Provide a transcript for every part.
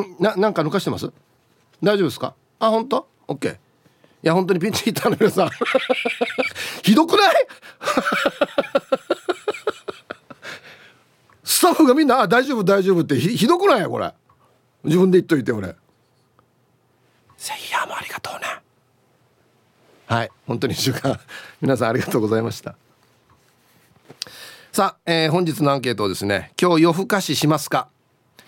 んななんか抜かしてます？大丈夫ですか？あ本当？オッケーいや本当にピンチヒッターの皆さ。ん ひどくない？スタッフがみんな「あ大丈夫大丈夫」ってひひどくない？これ。自分で言っといて俺。せいやもありがとうねはい。本当に1週間。皆さんありがとうございました。さあ、えー、本日のアンケートをですね今日夜更かししますか？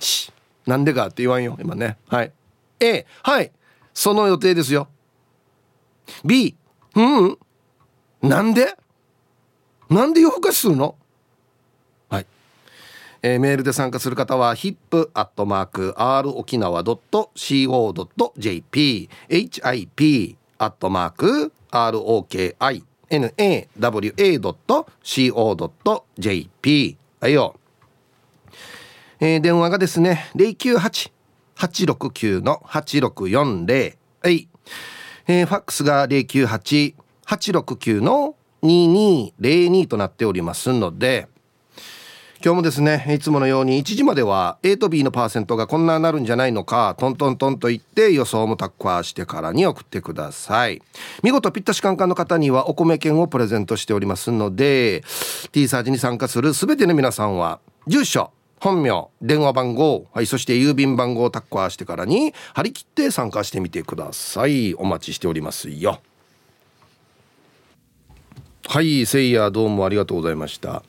しなんでかって言わんよ今ね。はい。A はい。その予定ですよ。B うん。なんで？なんで夜更かしするの？はい。えー、メールで参加する方は hip.r 沖縄 .co.jp hip アットマーク ROKINAWA.co.jp はいよ、えー、電話がですね098-869の8640はい、えー、ファックスが098-869の2202となっておりますので今日もですねいつものように1時までは A と B のパーセントがこんななるんじゃないのかトントントンと言って予想もタッカーしてからに送ってください。見事ぴったしカンカンの方にはお米券をプレゼントしておりますので T サージに参加する全ての皆さんは住所本名電話番号、はい、そして郵便番号をタッカーしてからに張り切って参加してみてください。お待ちしておりますよ。はいせいやどうもありがとうございました。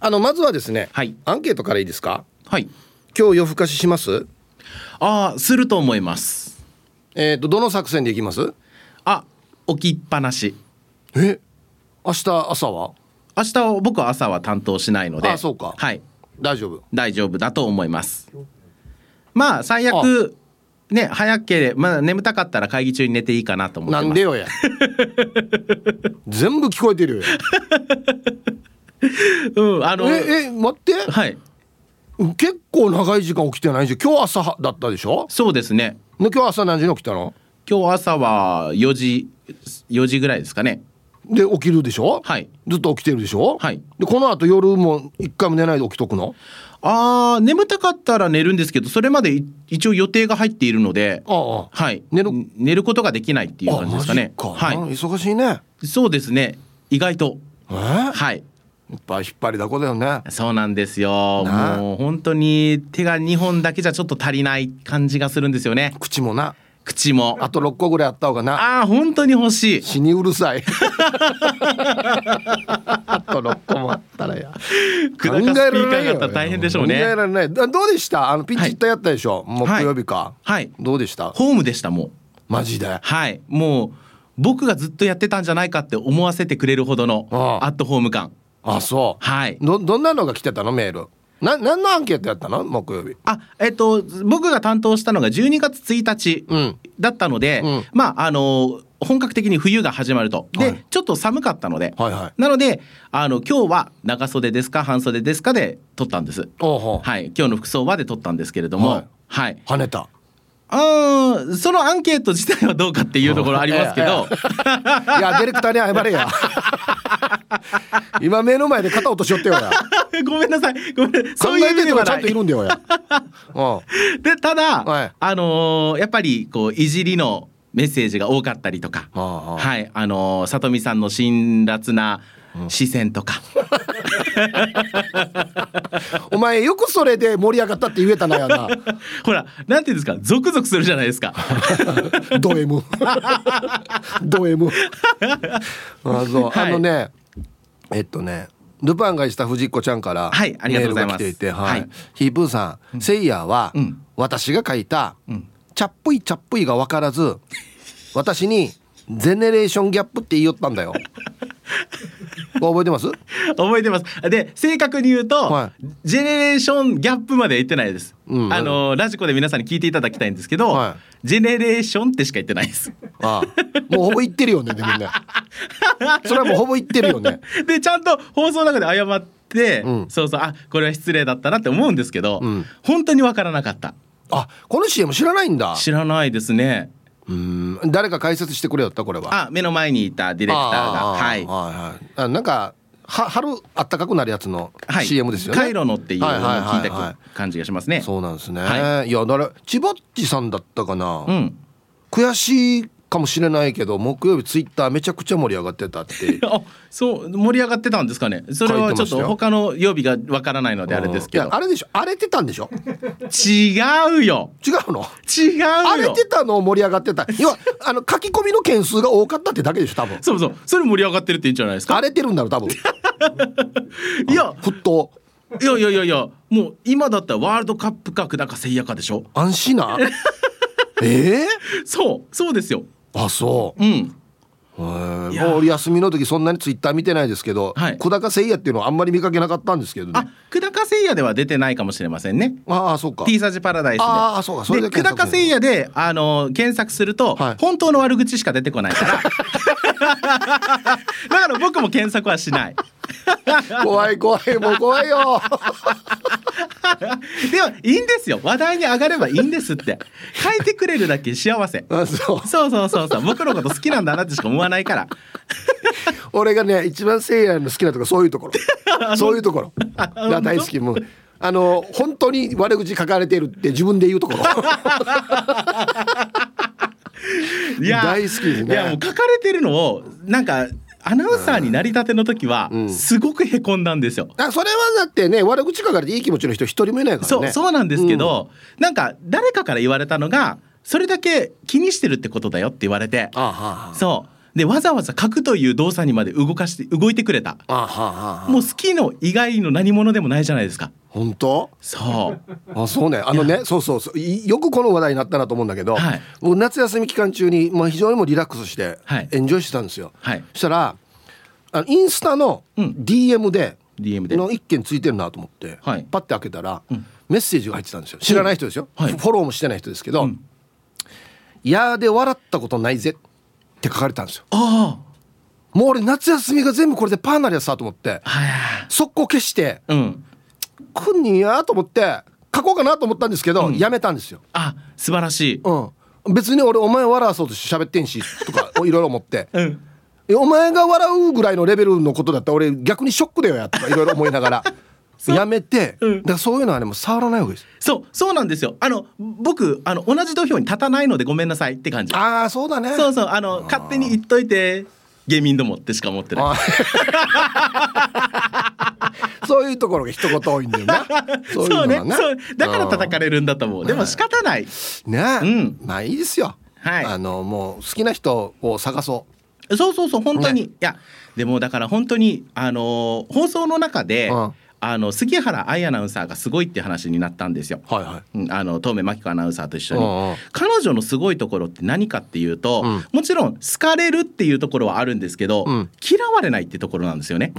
あのまずはですね、はい、アンケートからいいですか？はい。今日夜更かしします？ああすると思います。えっ、ー、とどの作戦でいきます？あ起きっぱなし。え明日朝は？明日は僕は朝は担当しないので。あそうか。はい大丈夫？大丈夫だと思います。まあ最悪ね早ければ、まあ、眠たかったら会議中に寝ていいかなと思ってなんでよや。全部聞こえてるよ うんあのええ待って。はい。結構長い時間起きてないし今日朝だったでしょ？そうですね。で今日朝何時に起きたの？今日朝は4時4時ぐらいですかねで起きるでしょ？はい。ずっと起きてるでしょ？はい。でこの後夜も一回も寝ないで起きとくの？あー眠たかったら寝るんですけどそれまで一応予定が入っているのでああ。はい。寝る。寝ることができないっていう感じですかね。か。はい。忙しいね。そうですね。意外と。え？ー、はい。いっぱい引っ張りだこだよね。そうなんですよ。もう本当に手が2本だけじゃちょっと足りない感じがするんですよね。口もな口も。あと6個ぐらいあった方がな。ああ本当に欲しい。死にうるさい。あと6個もあったらや。考えられないよ。大変でしょうね。考えられない。どうでした？あのピンチヒッターやったでしょ、はい、木曜日か。はい。どうでした？ホームでしたもう。マジで？はい。もう僕がずっとやってたんじゃないかって思わせてくれるほどのアットホーム感。あそう。はい。どどんなのが来てたの？メールな何のアンケートやったの？木曜日。あえっと僕が担当したのが12月1日だったので、うん、まああの本格的に冬が始まると。で、はい、ちょっと寒かったので、はいはい、なのであの今日は長袖ですか半袖ですかで撮ったんです。はい。今日の服装はで撮ったんですけれども、はい、はい、跳ねた。うんそのアンケート自体はどうかっていうところありますけど。いやディレクターに謝れや 今目の前で肩落としよってよや。ごめんなさい。ごめんそういう意味ではちゃんといるんだよや。でただ、はい、あのー、やっぱりこういじりのメッセージが多かったりとか、はい。あのー、里見さんの辛辣な視線とか、お前よくそれで盛り上がったって言えたなやな。ほらなんていうんですかゾクゾクするじゃないですか。ド M ド M あそう、はい、あのねえっとねルパンがした藤子ちゃんからメールが来ていて、はい、はい、ヒープーさん、うん、せいやは、うん、私が書いた、うん、チャップイチャップイが分からず私にゼネレーションギャップって言いよったんだよ覚えてます？覚えてます。で正確に言うと、はい、ジェネレーションギャップまで言ってないです、うん、あのラジコで皆さんに聞いていただきたいんですけど、はい、ジェネレーションってしか言ってないです。ああ。もうほぼ言ってるよねみんな。それはもうほぼ言ってるよね。でちゃんと放送の中で謝って、うん、そうそうあこれは失礼だったなって思うんですけど、うん、本当に分からなかった。あこの CM 知らないんだ。知らないですねうん。誰か解説してくれよったこれは。あ目の前にいたディレクターが。はい。はいはい。あなんかは春あったかくなるやつの CM ですよね、カイロのっていうのを聞いた感じがしますね、そうなんですね、はい、いやだから千葉っちさんだったかな、うん、悔しいかもしれないけど木曜日ツイッターめちゃくちゃ盛り上がってたって。あそう盛り上がってたんですかね？それはちょっと他の曜日がわからないのであれですけど。あれでしょ？荒れてたんでしょ？違うよ。違うの？違うよ。荒れてたの盛り上がってた。要は あの書き込みの件数が多かったってだけでしょ多分。そうそう。それ盛り上がってるっていいんじゃないですか？荒れてるんだろう多分。いや。沸騰。いやいやいやいやもう今だったらワールドカップか久高誠也かでしょ？安心な？ええー、そうそうですよあそううんもう休みの時そんなにツイッター見てないですけど、はい、久高誠也っていうのはあんまり見かけなかったんですけどね。あ、久高誠也では出てないかもしれませんね。ああ、そうか。T サージパラダイスで。ああ、そうか。それで久高誠也であの検索すると、はい、本当の悪口しか出てこないから。だから僕も検索はしない。怖い怖いもう怖いよ。でもいいんですよ。話題に上がればいいんですって。書いてくれるだけ幸せ。あそう。そうそうそうそう。僕のこと好きなんだなってしか思わないから。俺がね一番せいやの好きなとこそういうところ。そういうところ。が大好き。もうあの本当に悪口書かれてるって自分で言うところ。いや大好きですね。いやもう書かれてるのをなんかアナウンサーになりたての時はすごくへこんだんですよ。あそれはだってね悪口書かれていい気持ちの人一人もいないからね。そうそうなんですけど、うん、なんか誰かから言われたのがそれだけ気にしてるってことだよって言われて、そうでわざわざ書くという動作にまで動かして動いてくれた。あははもう好きの以外の何者でもないじゃないですか。本当？そう。あそうね。あのねそうそうそう。よくこの話題になったなと思うんだけど、はい、もう夏休み期間中に、まあ、非常にもリラックスしてエンジョイしてたんですよ、はい、そしたらあのインスタの DM で、うん、DM で。の一件ついてるなと思って、はい、パッて開けたら、うん、メッセージが入ってたんですよ。知らない人ですよ、はい、フォローもしてない人ですけど「うん、いやで笑ったことないぜ」って書かれたんですよ。ああ。もう俺夏休みが全部これでパーなるやつだと思って、速攻消して、うん、くんにやと思って書こうかなと思ったんですけど、うん、やめたんですよ。あ素晴らしい、うん、別に俺お前笑わそうとして喋ってんしとか いろいろ思って、うん。お前が笑うぐらいのレベルのことだったら俺逆にショックだよやとかいろいろ思いながら。やめて、うん、だからそういうのはねもう触らないわけです。そうそうなんですよ。あの僕あの同じ土俵に立たないのでごめんなさいって感じ。ああそうだね。そうそうあの勝手に言っといて芸人どもってしか思ってない そういうところが一言多いんだよな。そういうねそう。だから叩かれるんだと思う。でも仕方ない。ね、うん、まあいいですよ。はい。あのもう好きな人を探そう。そうそうそう本当に、ね、いやでもだから本当にあの放送の中で、うん、あの杉原愛アナウンサーがすごいって話になったんですよ。はいはい、あの東明真紀子アナウンサーと一緒に、うんうん、彼女のすごいところって何かっていうと、うん、もちろん好かれるっていうところはあるんですけど、うん、嫌われないってところなんですよね。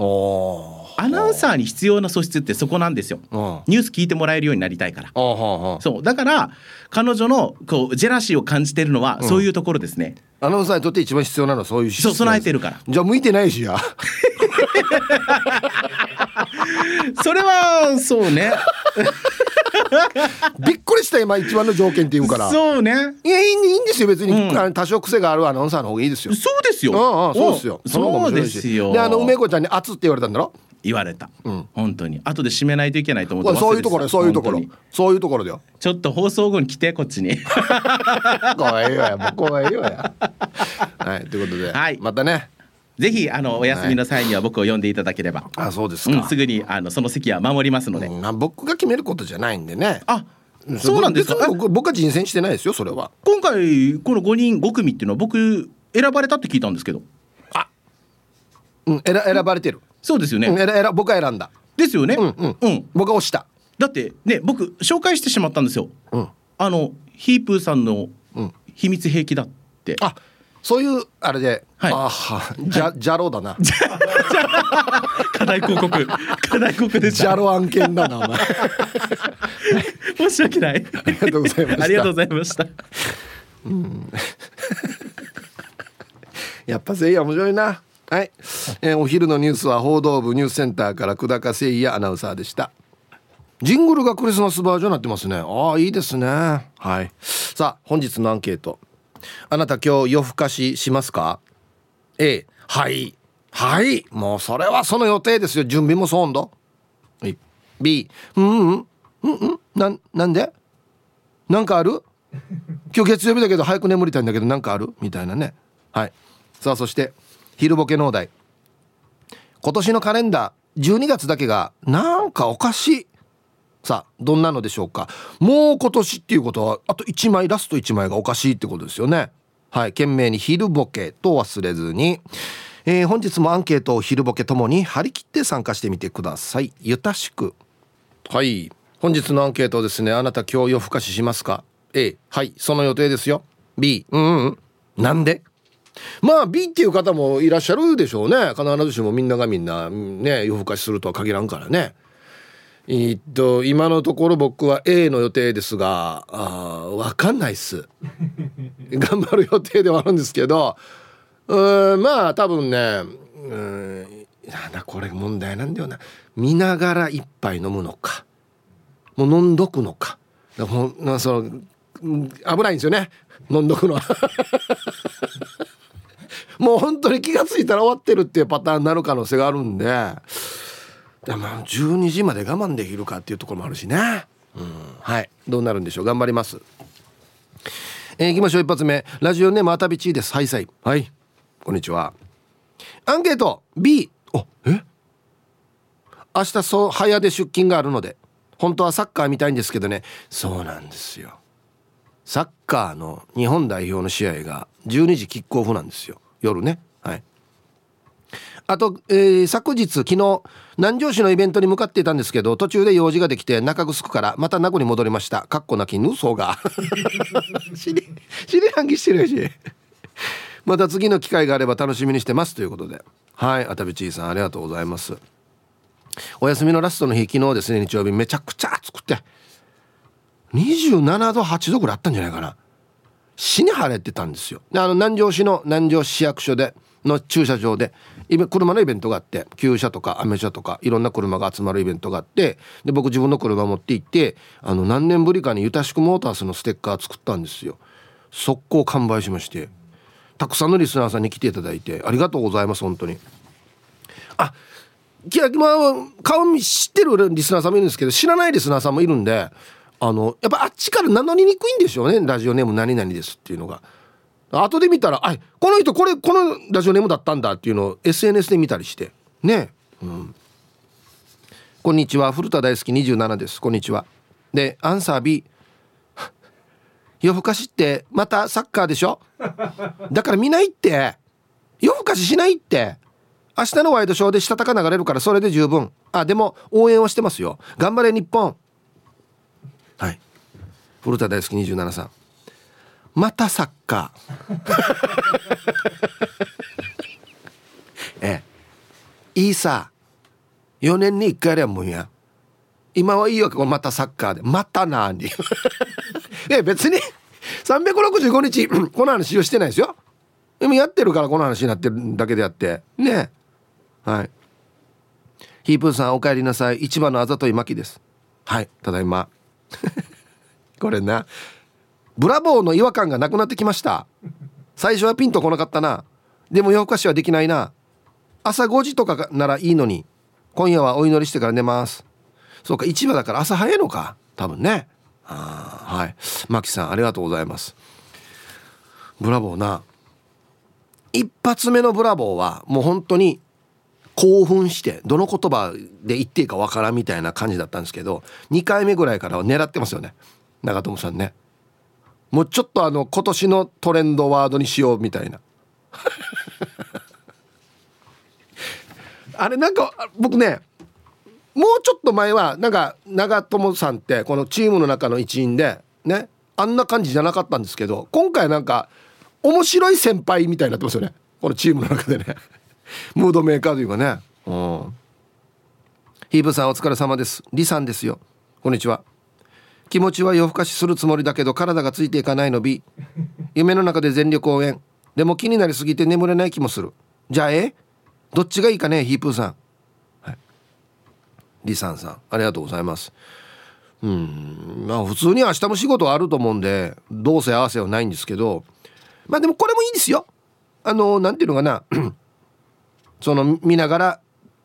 アナウンサーに必要な素質ってそこなんですよ。ニュース聞いてもらえるようになりたいから。そう。だから彼女のこうジェラシーを感じてるのはそういうところですね。アナウンサーにとって一番必要なのはそういうそう備えてるから。じゃあ向いてないしや。それはそうね。びっくりした今一番の条件っていうから。そうね。いやいいんですよ。別に、うん、多少癖があるアナウンサーの方がいいですよ。そうですよ。うんうんそうですよ。そうですよ。であの梅子ちゃんに「熱」って言われたんだろ？言われた、うん、本当に。後で締めないといけないと思ってそういうところそういうところ。そういうところだよ。ちょっと放送後に来てこっちに。怖いよ。やもう怖いよ。やはいということで、はい、またね。ぜひあのお休みの際には僕を呼んでいただければ、あそうですか、うん、すぐにあのその席は守りますので、うん、僕が決めることじゃないんでね。あそうなんですか？僕僕は人選してないですよそれは。今回この5人5組っていうのは僕選ばれたって聞いたんですけど。あうん選選ばれてるそうですよね、うん、えら僕は選んだ。ですよね。うんうん、うん、僕は押した。だってね僕紹介してしまったんですよ、うん、あのヒープーさんの秘密兵器だって、あそういうあれで、はい、あはじゃじゃろうだな。課題広告。課題広告でじゃろ案件だなお前。申し訳ない。ありがとうございました。ありがとうございました。うん。やっぱせいや面白いなはい、えー、お昼のニュースは報道部ニュースセンターから久高誠也アナウンサーでした。ジングルがクリスマスバージョンになってますね。ああいいですね。はい。さあ本日のアンケート。あなた今日夜更かししますか？A はい。はい。もうそれはその予定ですよ。準備もそうんど。B うんうん。うんうん。ななんで？なんかある？今日月曜日だけど早く眠りたいんだけどなんかある？みたいなね。はい。さあそして昼ボケ農大今年のカレンダー12月だけがなんかおかしい。さあどんなのでしょうか。もう今年っていうことはあと1枚ラスト1枚がおかしいってことですよね。はい懸命に昼ボケと忘れずに。えー、本日もアンケートを昼ボケともに張り切って参加してみてください。ゆたしく。はい本日のアンケートですね。あなた今日夜更かししますか？A はいその予定ですよ。B うんうん。なんで？まあ B っていう方もいらっしゃるでしょうね。必ずしもみんながみんなね夜更かしするとは限らんからね。えっと今のところ僕は A の予定ですがあ分かんないっす。頑張る予定ではあるんですけどうんまあ多分ねうんだこれ問題なんだよな。見ながら一杯飲むのか。もう飲んどくのか。ほんその危ないんですよね。飲んどくのは。もう本当に気が付いたら終わってるっていうパターンになる可能性があるんで。でも12時まで我慢できるかっていうところもあるしね、うん、はい。どうなるんでしょう。頑張ります。えー、いきましょう。一発目。ラジオネームあたびちです。はいさいはい。こんにちは。アンケート。B おえ？明日そう早で出勤があるので。本当はサッカー見たいんですけどね。そうなんですよ。サッカーの日本代表の試合が12時キックオフなんですよ夜ね。はい。あと、えー、昨日昨日南城市のイベントに向かっていたんですけど途中で用事ができて中城からまた名護に戻りました。かっこなきぬそうが。知り知り半期してるし。また次の機会があれば楽しみにしてます。ということで。はいあたびちいさんありがとうございます。お休みのラストの日昨日ですね日曜日めちゃくちゃ暑くて。27度8度ぐらいあったんじゃないかな。死に晴れてたんですよ。であの南城市の南城市役所での駐車場で車のイベントがあって旧車とかアメ車とかいろんな車が集まるイベントがあってで僕自分の車持って行ってあの何年ぶりかにゆたしくモータースのステッカー作ったんですよ。速攻完売しましてたくさんのリスナーさんに来ていただいてありがとうございます本当に。あいやまあ顔知ってるリスナーさんもいるんですけど知らないリスナーさんもいるんであのやっぱあっちから名乗りにくいんでしょうね。ラジオネーム何々ですっていうのが。後で見たら「あこの人これこのラジオネームだったんだ」っていうのを SNS で見たりして。ね。うん。こんにちは。古田大好き。27です。こんにちは。でアンサー B 夜更かしってまたサッカーでしょ？だから見ないって。夜更かししないって。明日のワイドショーでしたたか流れるからそれで十分。あでも応援はしてますよ。頑張れ日本。はい。古田大好き27さんまたサッカー。ええ。いいさ。4年に1回やりゃもんや。今はいいわけまたサッカーで。またなに。え別に。365日 この話をしてないですよ。でもやってるからこの話になってるだけであって。ねはい。ヒープーさんお帰りなさい。市場のあざといまきです。はい。ただいま。これな。ブラボーの違和感がなくなってきました。最初はピンとこなかったな。でも夜更かしはできないな。朝5時とかならいいのに。今夜はお祈りしてから寝ます。そうか市場だから朝早いのか。多分ね。あはい。マキさんありがとうございます。ブラボーな。一発目のブラボーはもう本当に興奮してどの言葉で言っていいかわからんみたいな感じだったんですけど2回目ぐらいからは狙ってますよね。長友さんね。もうちょっとあの今年のトレンドワードにしようみたいな。あれなんか僕ねもうちょっと前はなんか長友さんってこのチームの中の一員でねあんな感じじゃなかったんですけど今回なんか面白い先輩みたいになってますよね。このチームの中でね。ムードメーカーというかね。うん。ヒーブさんお疲れ様です。リさんですよ。こんにちは。気持ちは夜更かしするつもりだけど体がついていかないの。B 夢の中で全力応援。でも気になりすぎて眠れない気もする。じゃあえ？どっちがいいかね？ヒープーさん。はい。リサンさんありがとうございます。うん。まあ普通に明日も仕事あると思うんでどうせ合わせはないんですけど。まあでもこれもいいですよ。あの何ていうのかなその見ながら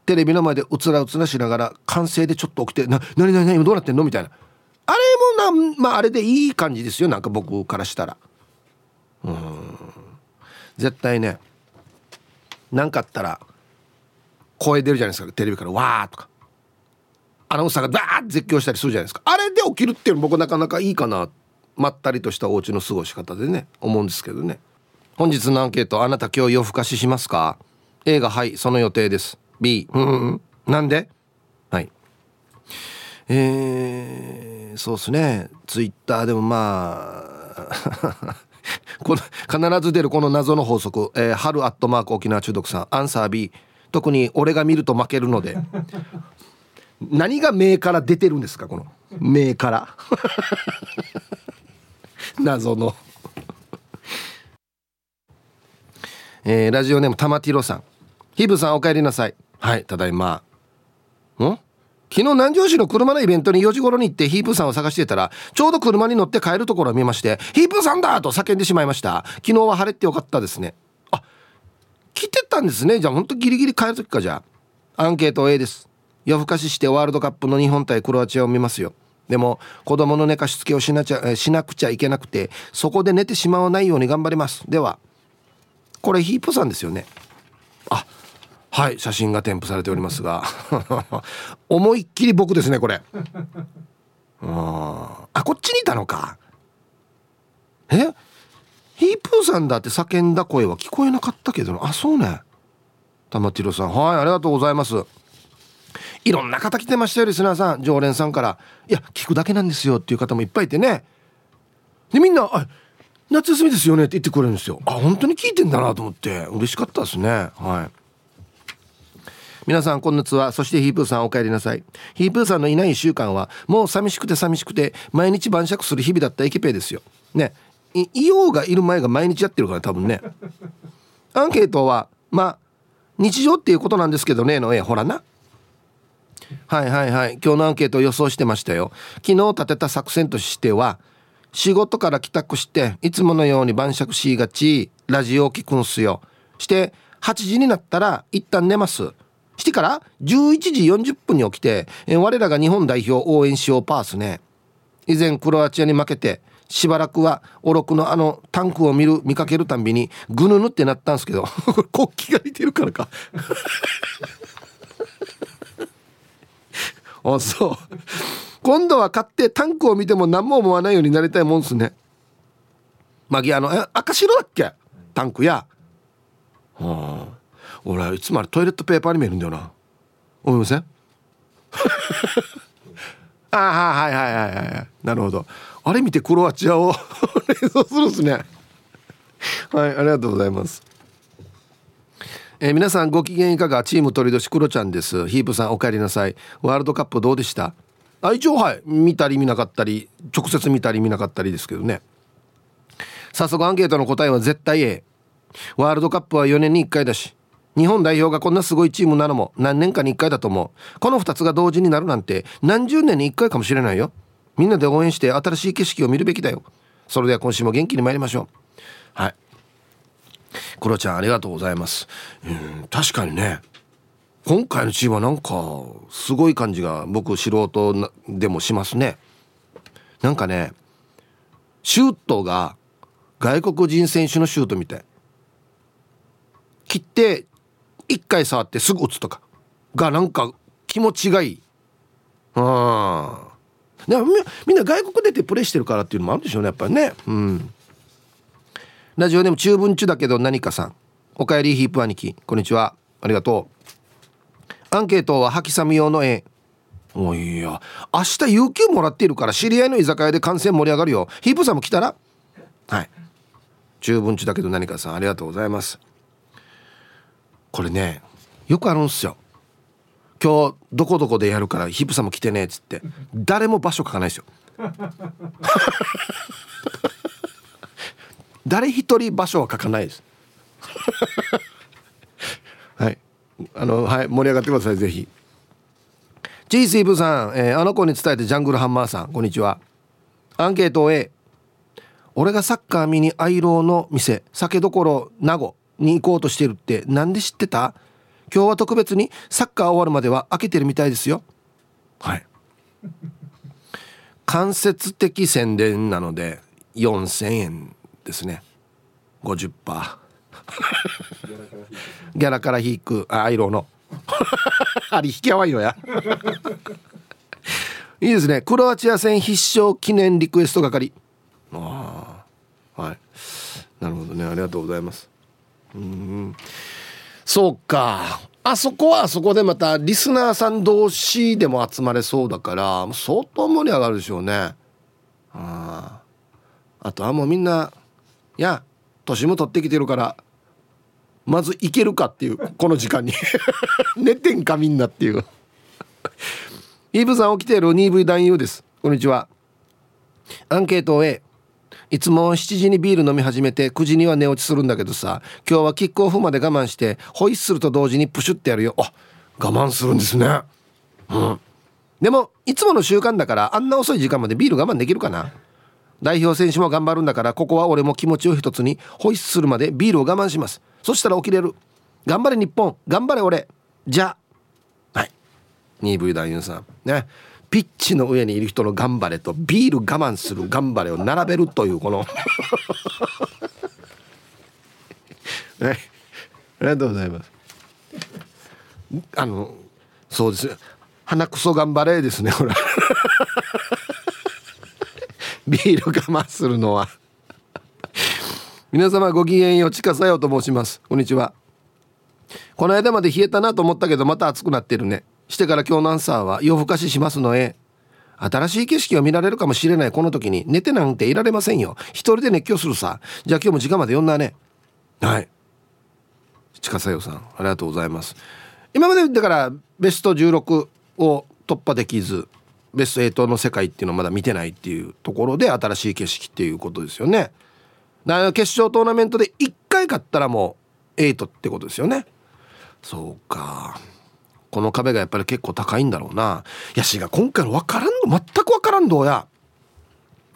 テレビの前でうつらうつらしながら完成でちょっと起きて「な何何何どうなってんの?」みたいな。あれもなまああれでいい感じですよなんか僕からしたら。うん。絶対ね何かあったら声出るじゃないですかテレビから「わー」とか。アナウンサーがダーッ絶叫したりするじゃないですか。あれで起きるっていうの僕なかなかいいかな。まったりとしたお家の過ごし方でね思うんですけどね。本日のアンケートあなた今日夜更かししますか？A がはいその予定です。B うんうんなんで？はい。えー、そうですね。ツイッターでもまあ この必ず出るこの謎の法則、えー、春アットマーク沖縄中毒さん。アンサー B 特に俺が見ると負けるので。何が目から出てるんですかこの。目から。謎の。えー、ラジオネーム玉ティロさん。ヒブさんお帰りなさい。はいただいま。ん？昨日南城市の車のイベントに4時頃に行ってヒープさんを探してたらちょうど車に乗って帰るところを見ましてヒープさんだと叫んでしまいました。昨日は晴れてよかったですね。あ来てたんですね。じゃあほんとギリギリ帰る時かじゃあ。アンケート A です。夜更かししてワールドカップの日本対クロアチアを見ますよ。でも子供の寝かしつけをしなちゃしなくちゃいけなくてそこで寝てしまわないように頑張ります。ではこれヒープさんですよね？あはい写真が添付されておりますが。思いっきり僕ですねこれ。あこっちにいたのか？え？ヒープーさんだって叫んだ声は聞こえなかったけどあそうね。玉城さんはいありがとうございます。いろんな方来てましたよリスナーさん。常連さんから「いや聞くだけなんですよ」っていう方もいっぱいいてね。でみんな「あ夏休みですよね」って言ってくれるんですよ。あ本当に聞いてんだなと思って。嬉しかったですね。はい。皆さんこんにちは。そしてヒープーさんお帰りなさい。ヒープーさんのいない1週間はもう寂しくて寂しくて毎日晩酌する日々だったエキペイですよ。ね。いようがいる前が毎日やってるから多分ね。アンケートはまあ日常っていうことなんですけどねのえほらな。はいはいはい。今日のアンケート予想してましたよ。昨日立てた作戦としては仕事から帰宅していつものように晩酌しがちラジオを聞くんすよ。して8時になったら一旦寝ます。してから11時40分に起きて我らが日本代表応援しようパースね。以前クロアチアに負けてしばらくはおろくのあのタンクを見る見かけるたんびにぐぬぬってなったんですけど 国旗が似てるからか。あそう。今度は買ってタンクを見ても何も思わないようになりたいもんすね。マギあの赤白だっけ？タンクや。はあ。俺いつもあれトイレットペーパーに見えるんだよな。思いません？あはいはいはいはいはい。なるほど。あれ見てクロアチアを 連想するんすね。はいありがとうございます。えー、皆さんご機嫌いかが？チーム鳥年クロちゃんです。ヒープさんお帰りなさい。ワールドカップどうでした？あ一応はい。見たり見なかったり直接見たり見なかったりですけどね。早速アンケートの答えは絶対 A ワールドカップは4年に1回だし日本代表がこんなすごいチームなのも何年かに1回だと思う。この2つが同時になるなんて何十年に1回かもしれないよ。みんなで応援して新しい景色を見るべきだよ。それでは今週も元気に参りましょう。はい。クロちゃんありがとうございます。うん確かにね。今回のチームはなんかすごい感じが僕素人でもしますね。なんかねシュートが外国人選手のシュートみたい。切って一回触ってすぐ打つとか。がなんか気持ちがいい。うん。でもみんな外国出てプレーしてるからっていうのもあるでしょうねやっぱりね。うん。ラジオでも中文中だけど何かさん。おかえりヒープ兄貴。こんにちは。ありがとう。アンケートは吐きさみ用の絵。おいや。明日有給もらっているから知り合いの居酒屋で観戦盛り上がるよ。ヒープさんも来たら？はい。中文中だけど何かさんありがとうございます。これねよくあるんすよ。今日どこどこでやるからヒップさんも来てねっつって。誰も場所書かないですよ。誰一人場所は書かないです。あのはい盛り上がってくださいぜひ。チースイブさん、えー、あの子に伝えてジャングルハンマーさんこんにちは。アンケート A 俺がサッカー見にアイローの店酒どころ名護に行こうとしてるってなんで知ってた？今日は特別にサッカー終わるまでは開けてるみたいですよ。はい。間接的宣伝なので4000円ですね。50%ギャラから引く。あアイローの。あれ引き合わんよや。いいですね。クロアチア戦必勝記念リクエスト係。ああはい。なるほどね。ありがとうございます。うん。そうか。あそこはあそこでまたリスナーさん同士でも集まれそうだから相当盛り上がるでしょうね。ああとはもうみんないや年も取ってきてるから。まず行けるかっていうこの時間に。寝てんかみんなっていう。イーブさん起きてる 2V 男優です。こんにちは。アンケート A いつも7時にビール飲み始めて9時には寝落ちするんだけどさ今日はキックオフまで我慢してホイッスルと同時にプシュってやるよ。あ我慢するんですね。うん。でもいつもの習慣だからあんな遅い時間までビール我慢できるかな。代表選手も頑張るんだからここは俺も気持ちを一つにホイッスルまでビールを我慢します。そしたら起きれる。頑張れ日本。頑張れ俺。じゃ。あはい。2V 男優さん。ね。ピッチの上にいる人の頑張れとビール我慢する。頑張れを並べるというこの。は いありがとうございます。あのそうです鼻くそ頑張れですねほら。ビール我慢するのは。皆様ごきげんようちかさよと申します。こんにちは。この間まで冷えたなと思ったけどまた暑くなってるね。してから今日のアンサーは夜更かししますのへ新しい景色を見られるかもしれない。この時に寝てなんていられませんよ。一人で熱狂するさ。じゃあ今日も時間まで読んだね。はい。近さよさんありがとうございます。今までだからベスト16を突破できずベスト8の世界っていうのをまだ見てないっていうところで新しい景色っていうことですよね。だから決勝トーナメントで1回勝ったらもう8ってことですよね。そうか。この壁がやっぱり結構高いんだろうな。やしが今回の分からんの全く分からんどうや。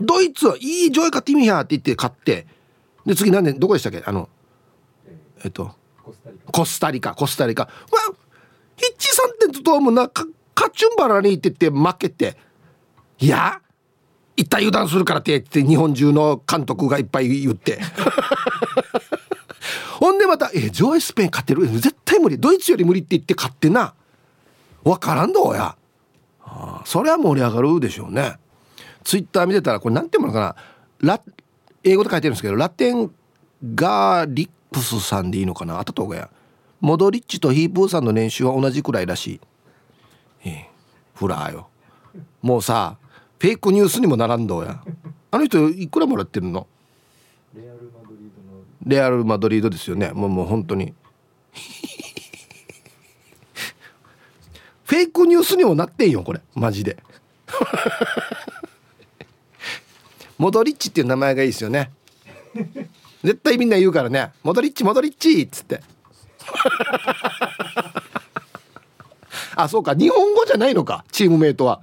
ドイツはいいジョイカティミハって言って買って。で次何でどこでしたっけ？あのえっとコスタリカ。コスタリカ。わヒッチ3点とともなカチュンバラにって言って負けて。いや一体油断するからってって日本中の監督がいっぱい言って。ほんでまた「えジョイスペイン勝てる。絶対無理ドイツより無理って言って勝ってな。分からんどうや、あ、それは盛り上がるでしょうね。ツイッター見てたらこれ何ていうのかな。ラ英語で書いてるんですけどラテンガーリップスさんでいいのかな。あたとがやモドリッチとヒープーさんの年収は同じくらいらしい。ええ。フラーよ。もうさフェイクニュースにもならんどうや。あの人いくらもらってるの？レアルマドリードの。レアルマドリードですよね。もうもう本当に。フェイクニュースにもなってんよこれ。マジで。モドリッチっていう名前がいいですよね。絶対みんな言うからね。モドリッチモドリッチっつって。あそうか。日本語じゃないのか。チームメイトは。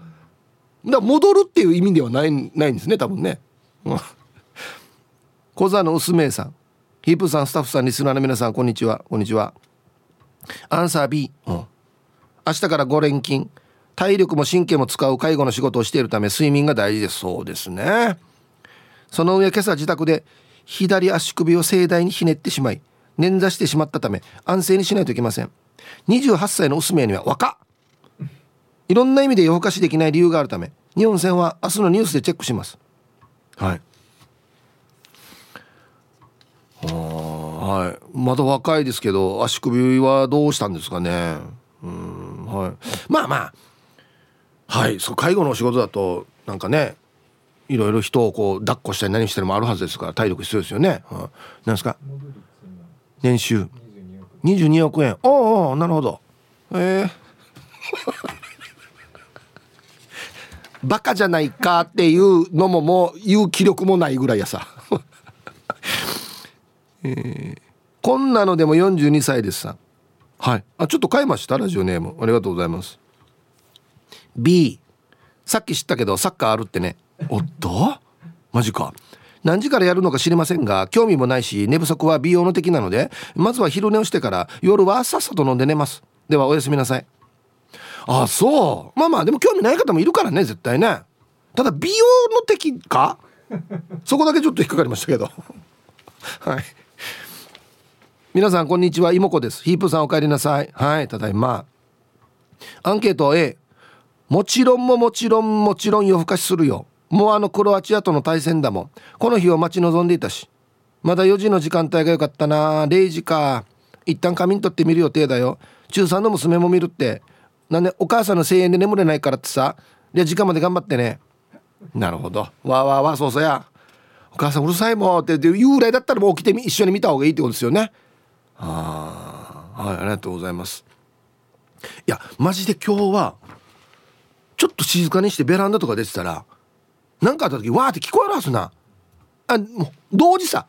だ戻るっていう意味ではないないんですね多分ね。小座の薄めさん。ヒープさんスタッフさんリスナーの皆さんこんにちは。こんにちは。アンサー B、うん。明日から5連勤。体力も神経も使う介護の仕事をしているため睡眠が大事です。そうですね。その上今朝自宅で左足首を盛大にひねってしまい捻挫してしまったため安静にしないといけません。28歳の娘には若いろんな意味で夜更かしできない理由があるため日本戦は明日のニュースでチェックします。はい。はい。まだ若いですけど足首はどうしたんですかね。うんはい。まあまあ。はい。そう介護のお仕事だとなんかねいろいろ人をこう抱っこしたり何したりもあるはずですから体力必要ですよね、うん、なんですか？年収。22億円。おおなるほど。ええーバカじゃないかっていうのももう言う気力もないぐらいやさ、えー、こんなのでも42歳ですさはい。あちょっと変えました？ラジオネーム。ありがとうございます。B さっき知ったけどサッカーあるってね。おっと？マジか。何時からやるのか知りませんが興味もないし寝不足は美容の敵なのでまずは昼寝をしてから夜はさっさと飲んで寝ます。ではおやすみなさいあそう。まあまあでも興味ない方もいるからね絶対ね。ただ美容の敵か？そこだけちょっと引っかかりましたけど。はい。皆さんこんにちは。妹子です。ヒープさんお帰りなさい。はいただいま。アンケート A もちろんももちろんもちろん夜更かしするよ。もうあのクロアチアとの対戦だもん。この日を待ち望んでいたし。まだ4時の時間帯が良かったな。0時か。一旦仮眠取ってみる予定だよ。中3の娘も見るって。なんでお母さんの声援で眠れないからってさじゃ時間まで頑張ってね。なるほど。わーわーわーそうそうや。お母さんうるさいもんって言うぐらいだったらもう起きて一緒に見た方がいいってことですよね。ああはいありがとうございます。いやマジで今日はちょっと静かにしてベランダとか出てたら何かあった時わーって聞こえるはずな。あもう同時さ。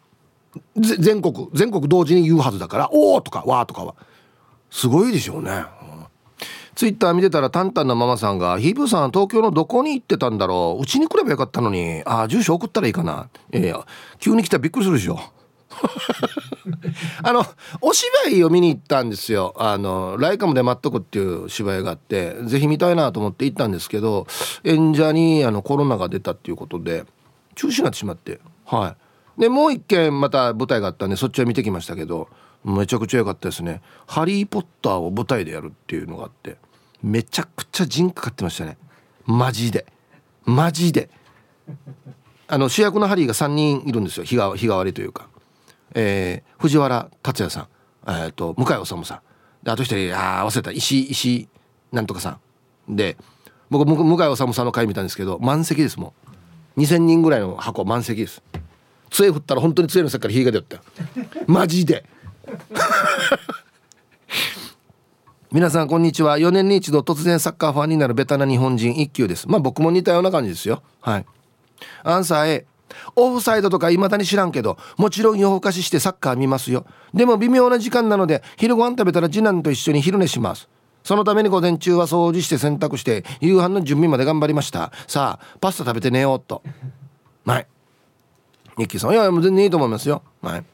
全国。全国同時に言うはずだから「おお!」とか「わー」とかは。すごいでしょうね、ツイッター見てたらタンタンなママさんが「ヒープーさん東京のどこに行ってたんだろううちに来ればよかったのにああ住所送ったらいいかな」いやいや急に来たらびっくりするでしょ あのお芝居を見に行ったんですよ。あのライカムで待っとくっていう芝居があってぜひ見たいなと思って行ったんですけど演者にあのコロナが出たっていうことで中止になってしまって。はい。でもう一件また舞台があったんでそっちは見てきましたけどめちゃくちゃ良かったですね「ハリー・ポッター」を舞台でやるっていうのがあってめちゃくちゃ陣かかってましたね。マジで。マジで。あの主役のハリーが3人いるんですよ。日替わりというか。えー、藤原竜也さん、えーと、向井治さん。であと一人あ忘れた。石石なんとかさん。で僕向井治さんの回見たんですけど満席ですもう。2,000人ぐらいの箱満席です。杖振ったら本当に杖の先から火が出た。マジで。皆さんこんにちは。4年に一度突然サッカーファンになるベタな日本人一級です。まあ僕も似たような感じですよ。はい。アンサー A オフサイドとか未だに知らんけどもちろん夜更かししてサッカー見ますよ。でも微妙な時間なので昼ご飯食べたら次男と一緒に昼寝します。そのために午前中は掃除して洗濯して夕飯の準備まで頑張りました。さあパスタ食べて寝ようと。はい。ニッキーさんいやもう全然いいと思いますよ。はい。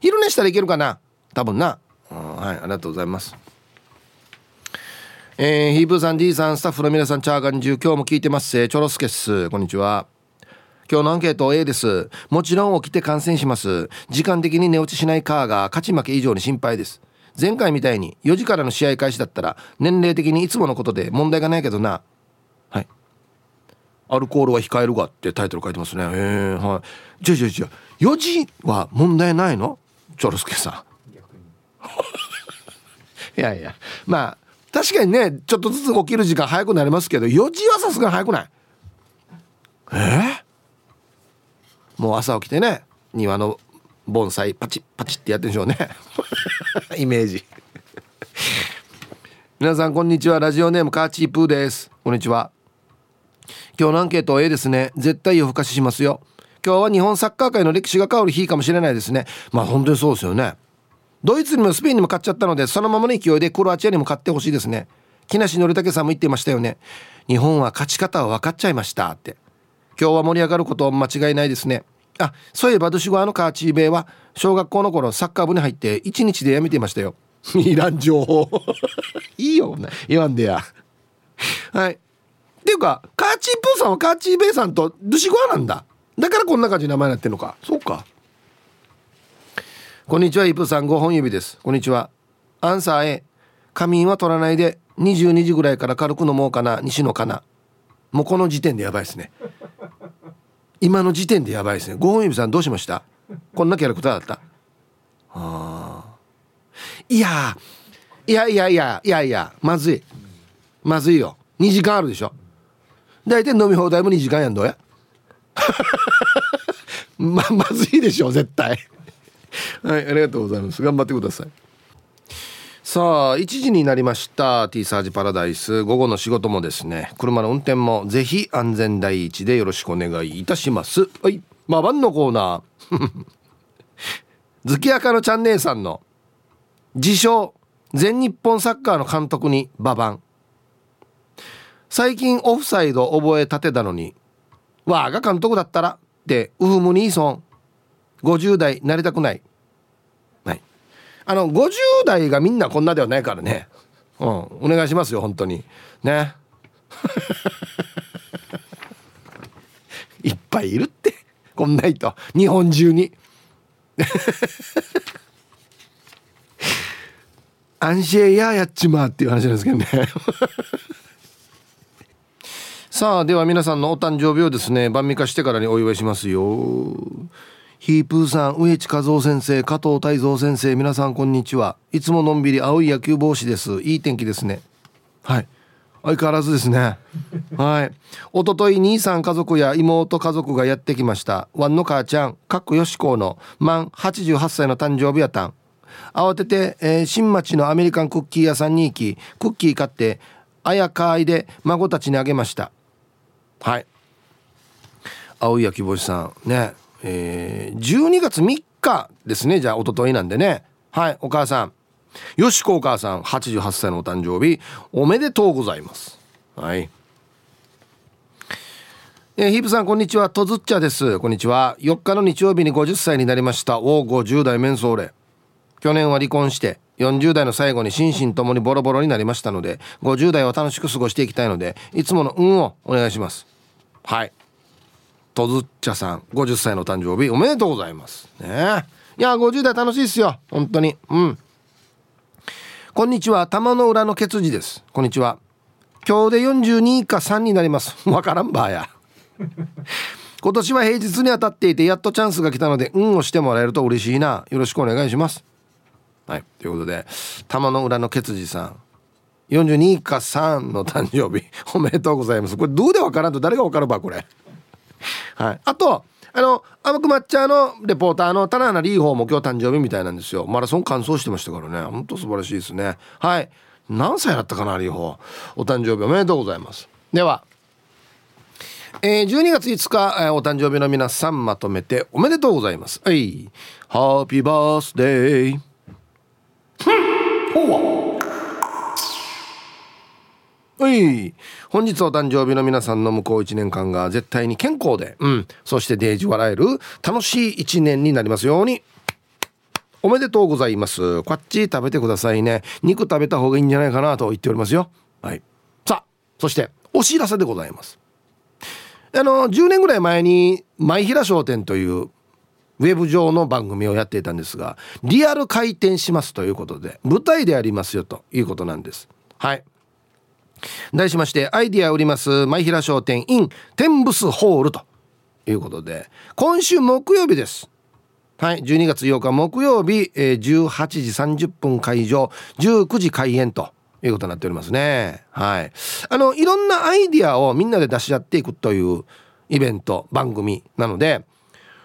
昼寝したらいけるかな？多分な、うん、はいありがとうございますえー、ヒープーさん D さんスタッフの皆さんチャーガン中今日も聞いてますチョロスケっすこんにちは今日のアンケート A です。もちろん起きて観戦します。時間的に寝落ちしないカーが勝ち負け以上に心配です。前回みたいに4時からの試合開始だったら年齢的にいつものことで問題がないけどな。はい。アルコールは控えるがってタイトル書いてますね。へえ、はい。じゃじゃじゃ4時は問題ないの？チョロスケさん。いやいや、まあ、確かにね、ちょっとずつ起きる時間早くなりますけど、4時はさすがに早くない？え？ーもう朝起きてね庭の盆栽パチッパチッってやってるんでしょうね。イメージ。皆さんこんにちはラジオネームカーチープーです。こんにちは。今日のアンケート A ですね。絶対夜更かししますよ。今日は日本サッカー界の歴史が変わる日かもしれないですね。まあ本当にそうですよね。ドイツにもスペインにも勝っちゃったのでそのままの勢いでクロアチアにも勝ってほしいですね。木梨憲武さんも言ってましたよね。日本は勝ち方は分かっちゃいましたって。今日は盛り上がること間違いないですね。あそういえばドシゴアのカーチーベイは小学校の頃サッカー部に入って1日で辞めていましたよ。いらん情報。いいよ言わんでや。はい。っていうかカーチープーさんはカーチーベイさんとドゥシゴアなんだ。だからこんな感じの名前になってんのか。そうか。こんにちはイプさん。5本指です。こんにちは。アンサー A 仮眠は取らないで22時ぐらいから軽く飲もうかな西野かな。もうこの時点でやばいですね。今の時点でやばいですね。ゴーンユビさんどうしました？こんなキャラクターだった？あいやいやいやいやいやいや。まずい。まずいよ。2時間あるでしょ。大体飲み放題も2時間やんどうや？ままずいでしょ絶対。はいありがとうございます。頑張ってください。さあ1時になりました。T サージパラダイス。午後の仕事もですね。車の運転もぜひ安全第一でよろしくお願いいたします。はいまあ晩のコーナー。月明のちゃん姉さんの自称全日本サッカーの監督にババン。最近オフサイド覚えたてたのにわあが監督だったらってウフムニーソン50代なりたくない。はい。あの50代がみんなこんなではないからね。うん。お願いしますよ本当に。ね。いっぱいいるって。こんな人日本中に。アンシェイヤーやっちまうっていう話なんですけどね。さあでは皆さんのお誕生日をですね晩味化してからにお祝いしますよヒープーさん植地和夫先生加藤泰造先生皆さんこんにちは。いつものんびり青い野球帽子です。いい天気ですね。はい。相変わらずですね。はい。一昨日兄さん家族や妹家族がやってきました。ワンの母ちゃんかっこよしこの満88歳の誕生日やたん。慌てて、えー、新町のアメリカンクッキー屋さんに行きクッキー買ってあやかいで孫たちにあげました。はい。青い焼き星さんね。えー、12月3日ですね。じゃあ一昨日なんでね。はいお母さん。よしこお母さん88歳のお誕生日。おめでとうございます。はい。えー、ヒープさんこんにちは。とずっちゃです。こんにちは。4日の日曜日に50歳になりました。お50代メンソーレ。去年は離婚して40代の最後に心身ともにボロボロになりましたので50代を楽しく過ごしていきたいのでいつもの運をお願いします。はい。とずっちゃさん50歳の誕生日おめでとうございます。ね。いや50代楽しいですよ。本当に。うん。こんにちは。玉の裏のケツジです。こんにちは。今日で42か3になります。わからんばや。今年は平日に当たっていてやっとチャンスが来たので運をしてもらえると嬉しいな。よろしくお願いします。はい。ということで玉の裏のケツジさん42か3の誕生日おめでとうございます。これどうでわからんと誰がわかるばこれ。はい。あとあの甘く抹茶のレポーターの棚原リーホーも今日誕生日みたいなんですよ。マラソン完走してましたからね。ほんと素晴らしいですね。はい。何歳だったかなリーホー。お誕生日おめでとうございます。ではえー、12月5日、えー、お誕生日の皆さんまとめておめでとうございます。はい。ハッピーバースデー。はい。本日お誕生日の皆さんの向こう1年間が絶対に健康で、うん、そしてデージ笑える楽しい1年になりますように。おめでとうございます。こっち食べてくださいね。肉食べた方がいいんじゃないかなと言っておりますよ。はい。さあそしてお知らせでございます。あの10年ぐらい前に前平商店というウェブ上の番組をやっていたんですがリアル回転しますということで舞台でありますよということなんです。はい。題しましてアイディア売ります前平商店 in テンブスホールと。いうことで今週木曜日です。はい12月8日木曜日、えー、18時30分会場19時開演と。いうことになっておりますね。はい。あのいろんなアイディアをみんなで出し合っていくというイベント番組なので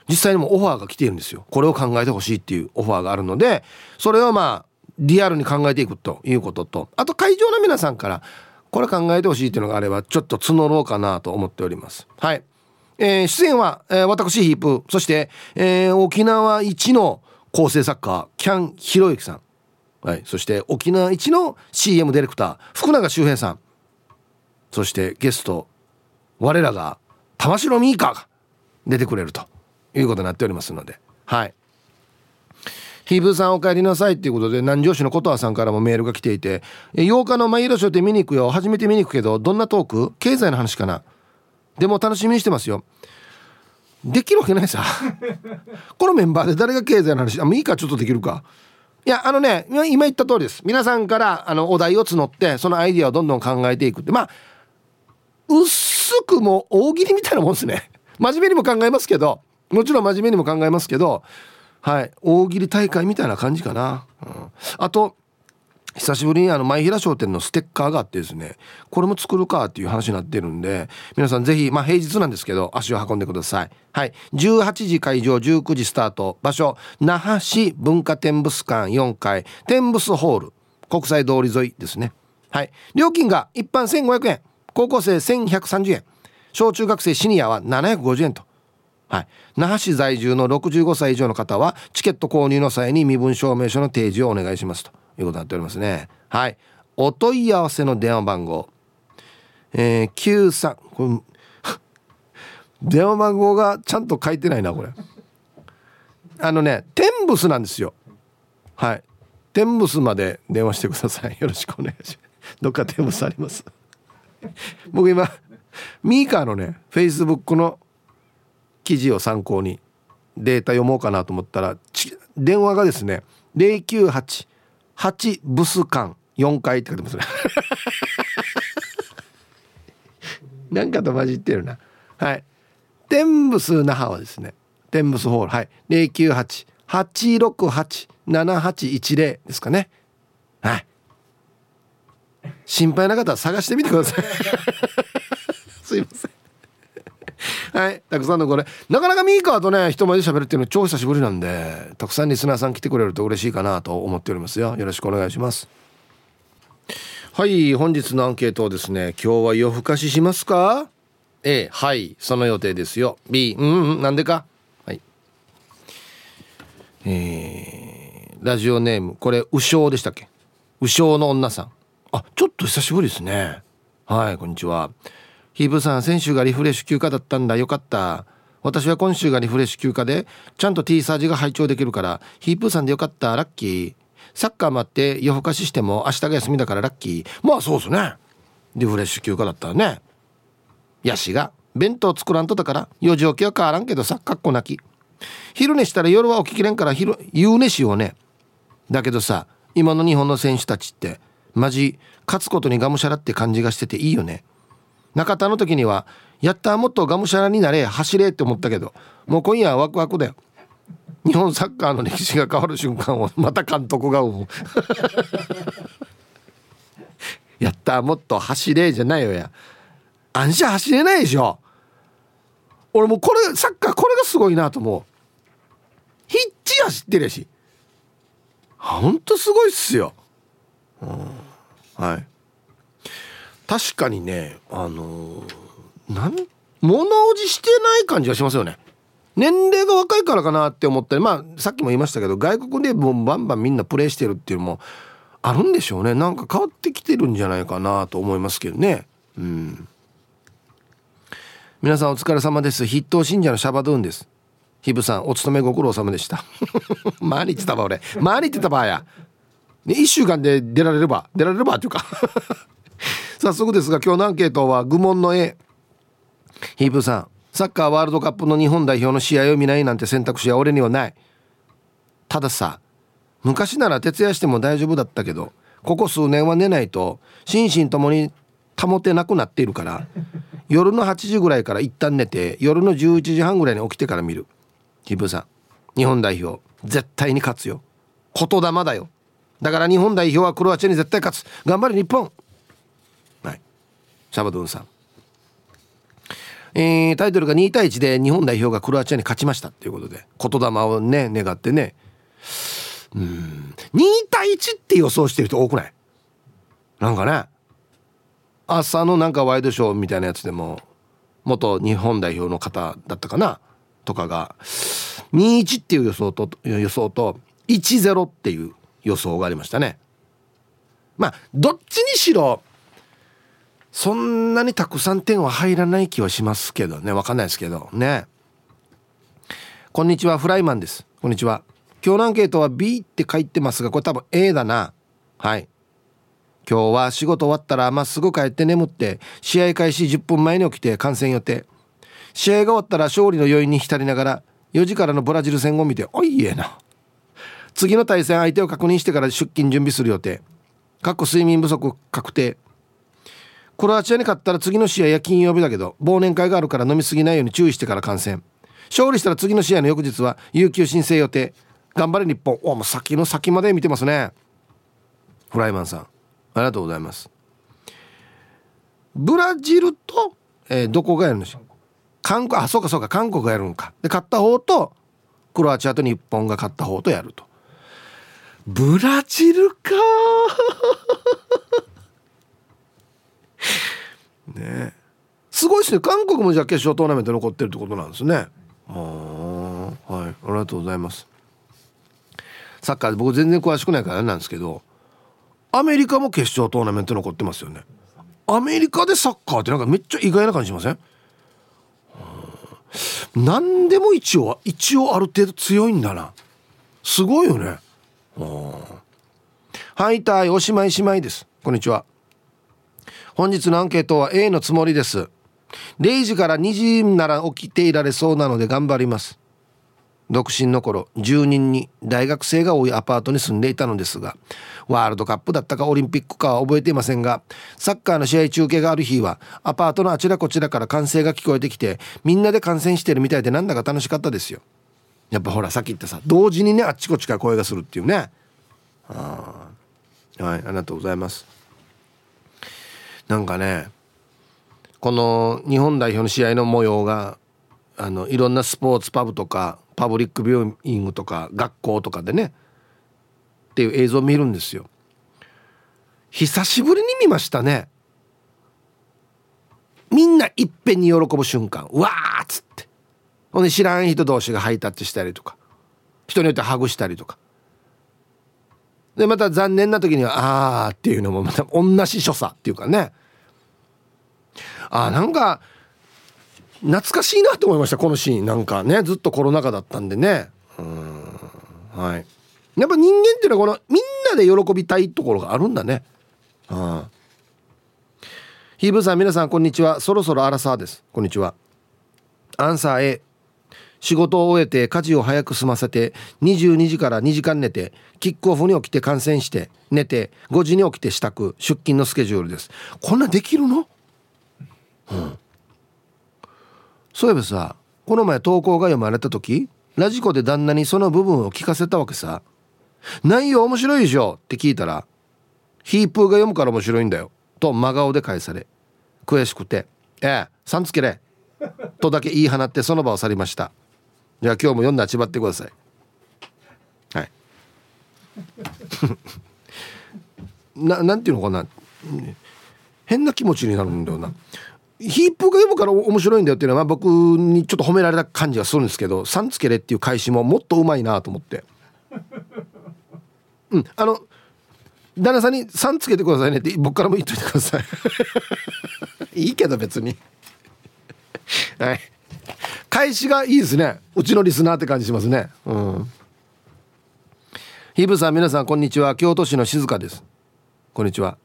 実際にもオファーが来ているんですよ。これを考えてほしいっていうオファーがあるのでそれをまあリアルに考えていくということとあと会場の皆さんからこれ考えてほしいっていうのがあればちょっと募ろうかなと思っております。はい、えー、出演は、えー、私ヒープそして、えー、沖縄一の構成作家キャンひろゆきさん。はい、そして沖縄一の CM ディレクター福永周平さん。そしてゲスト我らが玉城ミーカーが出てくれるということになっておりますので。はい。ヒーブーさんお帰りなさいっていうことで南城市の琴葉さんからもメールが来ていて8日の「マイロショー」って見に行くよ。初めて見に行くけどどんなトーク？経済の話かな。でも楽しみにしてますよ。できるわけないさ。このメンバーで誰が経済の話？あもういいかちょっとできるか。いやあのね今言った通りです。皆さんからあのお題を募ってそのアイディアをどんどん考えていくって。まあ薄くも大喜利みたいなもんですね。真面目にも考えますけどもちろん真面目にも考えますけどはい。大喜利大会みたいな感じかな、うん、あと久しぶりにあの前平商店のステッカーがあってですねこれも作るかっていう話になってるんで皆さんぜひまあ平日なんですけど足を運んでください。はい。18時会場19時スタート場所那覇市文化展物館4階展物ホール国際通り沿いですね。はい。料金が一般1500円高校生1130円小中学生シニアは750円と。はい、那覇市在住の65歳以上の方はチケット購入の際に身分証明書の提示をお願いします。ということになっておりますね。はい。お問い合わせの電話番号。えー、93これ 電話番号がちゃんと書いてないなこれ。あのねテンブスなんですよ。はい。テンブスまで電話してください。よろしくお願いします。どっかテンブスあります？僕今ミーカーのねフェイスブックの記事を参考にデータ読もうかなと思ったら電話がですね0988ブス間4回って書いてますね。なんかと混じってるな。はい。テンブス那覇はですねテンブスホールはい。098-868-7810ですかね。はい。心配な方は探してみてください。すいません。はいたくさんのこれ。なかなかミーカーとね人前で喋るっていうの超久しぶりなんでたくさんリスナーさん来てくれると嬉しいかなと思っておりますよ。よろしくお願いします。はい本日のアンケートをですね今日は夜更かししますか？A はいその予定ですよ。B うんうんなんでか？はい。えー、ラジオネームこれ右将でしたっけ？右将の女さん。あちょっと久しぶりですね。はいこんにちは。ヒープさん先週がリフレッシュ休暇だったんだ。よかった。私は今週がリフレッシュ休暇でちゃんと T サージが拝聴できるからヒープさんでよかった。ラッキー。サッカー待って夜更かししても明日が休みだからラッキー。まあそうっすね。リフレッシュ休暇だったらね。ヤシが弁当作らんとだから4時起きは変わらんけどさかっこなき。昼寝したら夜は起ききれんから昼夕寝しようね。だけどさ今の日本の選手たちってマジ勝つことにがむしゃらって感じがしてていいよね。中田の時にはやったもっとがむしゃらになれ走れって思ったけどもう今夜はワクワクだよ。日本サッカーの歴史が変わる瞬間をまた監督が思う。やったもっと走れじゃないよや。あんじゃ走れないでしょ。俺もうこれサッカーこれがすごいなと思う。ヒッチ走ってるやし。ほんとすごいっすよ、うん、はい。確かにねあのー、なん物おじしてない感じがしますよね。年齢が若いからかなって思ったりまあさっきも言いましたけど外国でもバンバンみんなプレイしてるっていうのもあるんでしょうね。なんか変わってきてるんじゃないかなと思いますけどね。うん。皆さんお疲れ様です。筆頭信者のシャバドゥンです。ヒブさんお勤めご苦労様でした。毎日たば俺。毎日たばや、ね、1週間で出られれば出られればっていうか。早速ですが今日のアンケートは愚問の A ヒープさんサッカーワールドカップの日本代表の試合を見ないなんて選択肢は俺にはない。たださ昔なら徹夜しても大丈夫だったけどここ数年は寝ないと心身ともに保てなくなっているから 夜の8時ぐらいから一旦寝て夜の11時半ぐらいに起きてから見る。ヒブさん日本代表絶対に勝つよ。言霊だよ。だから日本代表はクロアチアに絶対勝つ。頑張れ日本。シャバドゥンさん。えー、タイトルが2対1で日本代表がクロアチアに勝ちましたっていうことで言霊をね願ってね。うん。2対1って予想してる人多くない？なんかね。朝のなんかワイドショーみたいなやつでも元日本代表の方だったかな？とかが。21っていう予想と予想と10っていう予想がありましたね。まあどっちにしろそんなにたくさん点は入らない気はしますけどね。わかんないですけど。ね。こんにちは。フライマンです。こんにちは。今日のアンケートは B って書いてますがこれ多分 A だな。はい。今日は仕事終わったらまっすぐ帰って眠って試合開始10分前に起きて観戦予定。試合が終わったら勝利の余韻に浸りながら4時からのブラジル戦を見ておいえな。次の対戦相手を確認してから出勤準備する予定。過去睡眠不足確定。クロアチアに勝ったら次の試合や金曜日だけど忘年会があるから飲みすぎないように注意してから観戦。勝利したら次の試合の翌日は有給申請予定。頑張れ日本。おもう先の先まで見てますね。フライマンさん。ありがとうございます。ブラジルと、えー、どこがやるんでしょう韓国あそうかそうか韓国がやるのか。で勝った方とクロアチアと日本が勝った方とやると。ブラジルかね。すごいですね。韓国もじゃあ決勝トーナメント残ってるってことなんですね。あはい。ありがとうございます。サッカーで僕全然詳しくないからなんですけどアメリカも決勝トーナメント残ってますよね。アメリカでサッカーってなんかめっちゃ意外な感じしません？何でも一応一応ある程度強いんだな。すごいよね。はいたいおしまいしまいです。こんにちは。本日のアンケートは A のつもりです。0時から2時なら起きていられそうなので頑張ります。独身の頃住人に大学生が多いアパートに住んでいたのですがワールドカップだったかオリンピックかは覚えていませんがサッカーの試合中継がある日はアパートのあちらこちらから歓声が聞こえてきてみんなで観戦してるみたいでなんだか楽しかったですよ。やっぱほらさっき言ったさ同時にねあっちこっちから声がするっていうね。はいありがとうございます。なんかねこの日本代表の試合の模様があのいろんなスポーツパブとかパブリックビューイングとか学校とかでねっていう映像を見るんですよ。久しぶりに見ましたね。みんないっぺんに喜ぶ瞬間。わーっつって。ほんで知らん人同士がハイタッチしたりとか人によってハグしたりとか。でまた残念な時には「あー」っていうのもまた同じ所作っていうかね。あなんか懐かしいなと思いましたこのシーン。なんかねずっとコロナ禍だったんでね。うんはい。やっぱ人間っていうのはこのみんなで喜びたいところがあるんだね。うん。ヒーブさん皆さんこんにちは。そろそろアラサーです。こんにちは。アンサー A 仕事を終えて家事を早く済ませて22時から2時間寝てキックオフに起きて観戦して寝て5時に起きて支度出勤のスケジュールです。こんなできるの？うん。そういえばさこの前投稿が読まれた時ラジコで旦那にその部分を聞かせたわけさ。内容面白いでしょ？って聞いたらヒープーが読むから面白いんだよ。と真顔で返され悔しくて「ええさんつけれ」とだけ言い放ってその場を去りました。じゃあ今日も読んであちばってください。はい。ななんていうのかな。変な気持ちになるんだよな。ヒップが読むから面白いんだよっていうのは、まあ、僕にちょっと褒められた感じがするんですけど「さんつけれ」っていう返しももっとうまいなと思って。うん。あの旦那さんに「さんつけてくださいね」って僕からも言っといてください。いいけど別に。はい。返しがいいですね。うちのリスナーって感じしますね。うん。ヒブさん皆さんこんにちは。京都市の静香です。こんにちは。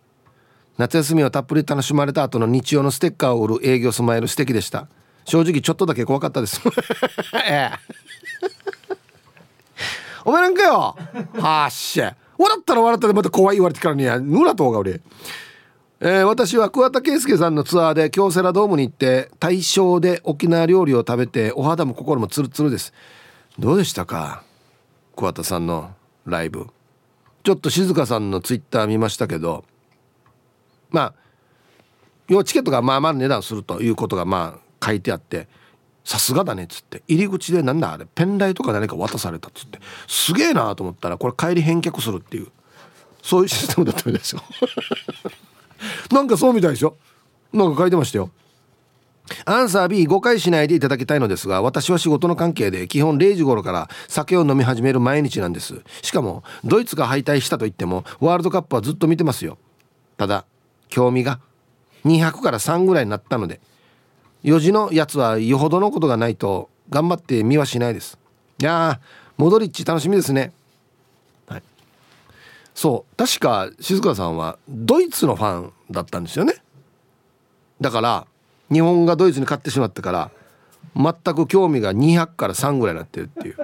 夏休みをたっぷり楽しまれた後の日曜のステッカーを売る営業スマイル素敵でした。正直ちょっとだけ怖かったです。ええ。お前なんかよ。はっしゃ。笑ったら笑ったでまた怖い言われてからにやぬらとうが俺。えー、私は桑田佳祐さんのツアーで京セラドームに行って大正で沖縄料理を食べてお肌も心もツルツルです。どうでしたか？桑田さんのライブ。ちょっと静香さんのツイッター見ましたけど。まあ要チケットがまあまあ値段するということがまあ書いてあってさすがだねっつって。入り口でなんだあれペンライとか何か渡されたっつって。すげえなと思ったらこれ帰り返却するっていう。そういうシステムだったみたいですよ。なんかそうみたいでしょ？なんか書いてましたよ。アンサー B 誤解しないでいただきたいのですが私は仕事の関係で基本0時頃から酒を飲み始める毎日なんです。しかもドイツが敗退したと言ってもワールドカップはずっと見てますよ。ただ興味が200から3ぐらいになったので4時のやつはよほどのことがないと頑張って見はしないです。いやーモドリッチ楽しみですね。そう。確か静香さんはドイツのファンだったんですよね。だから日本がドイツに勝ってしまったから全く興味が200から3ぐらいになってるっていう。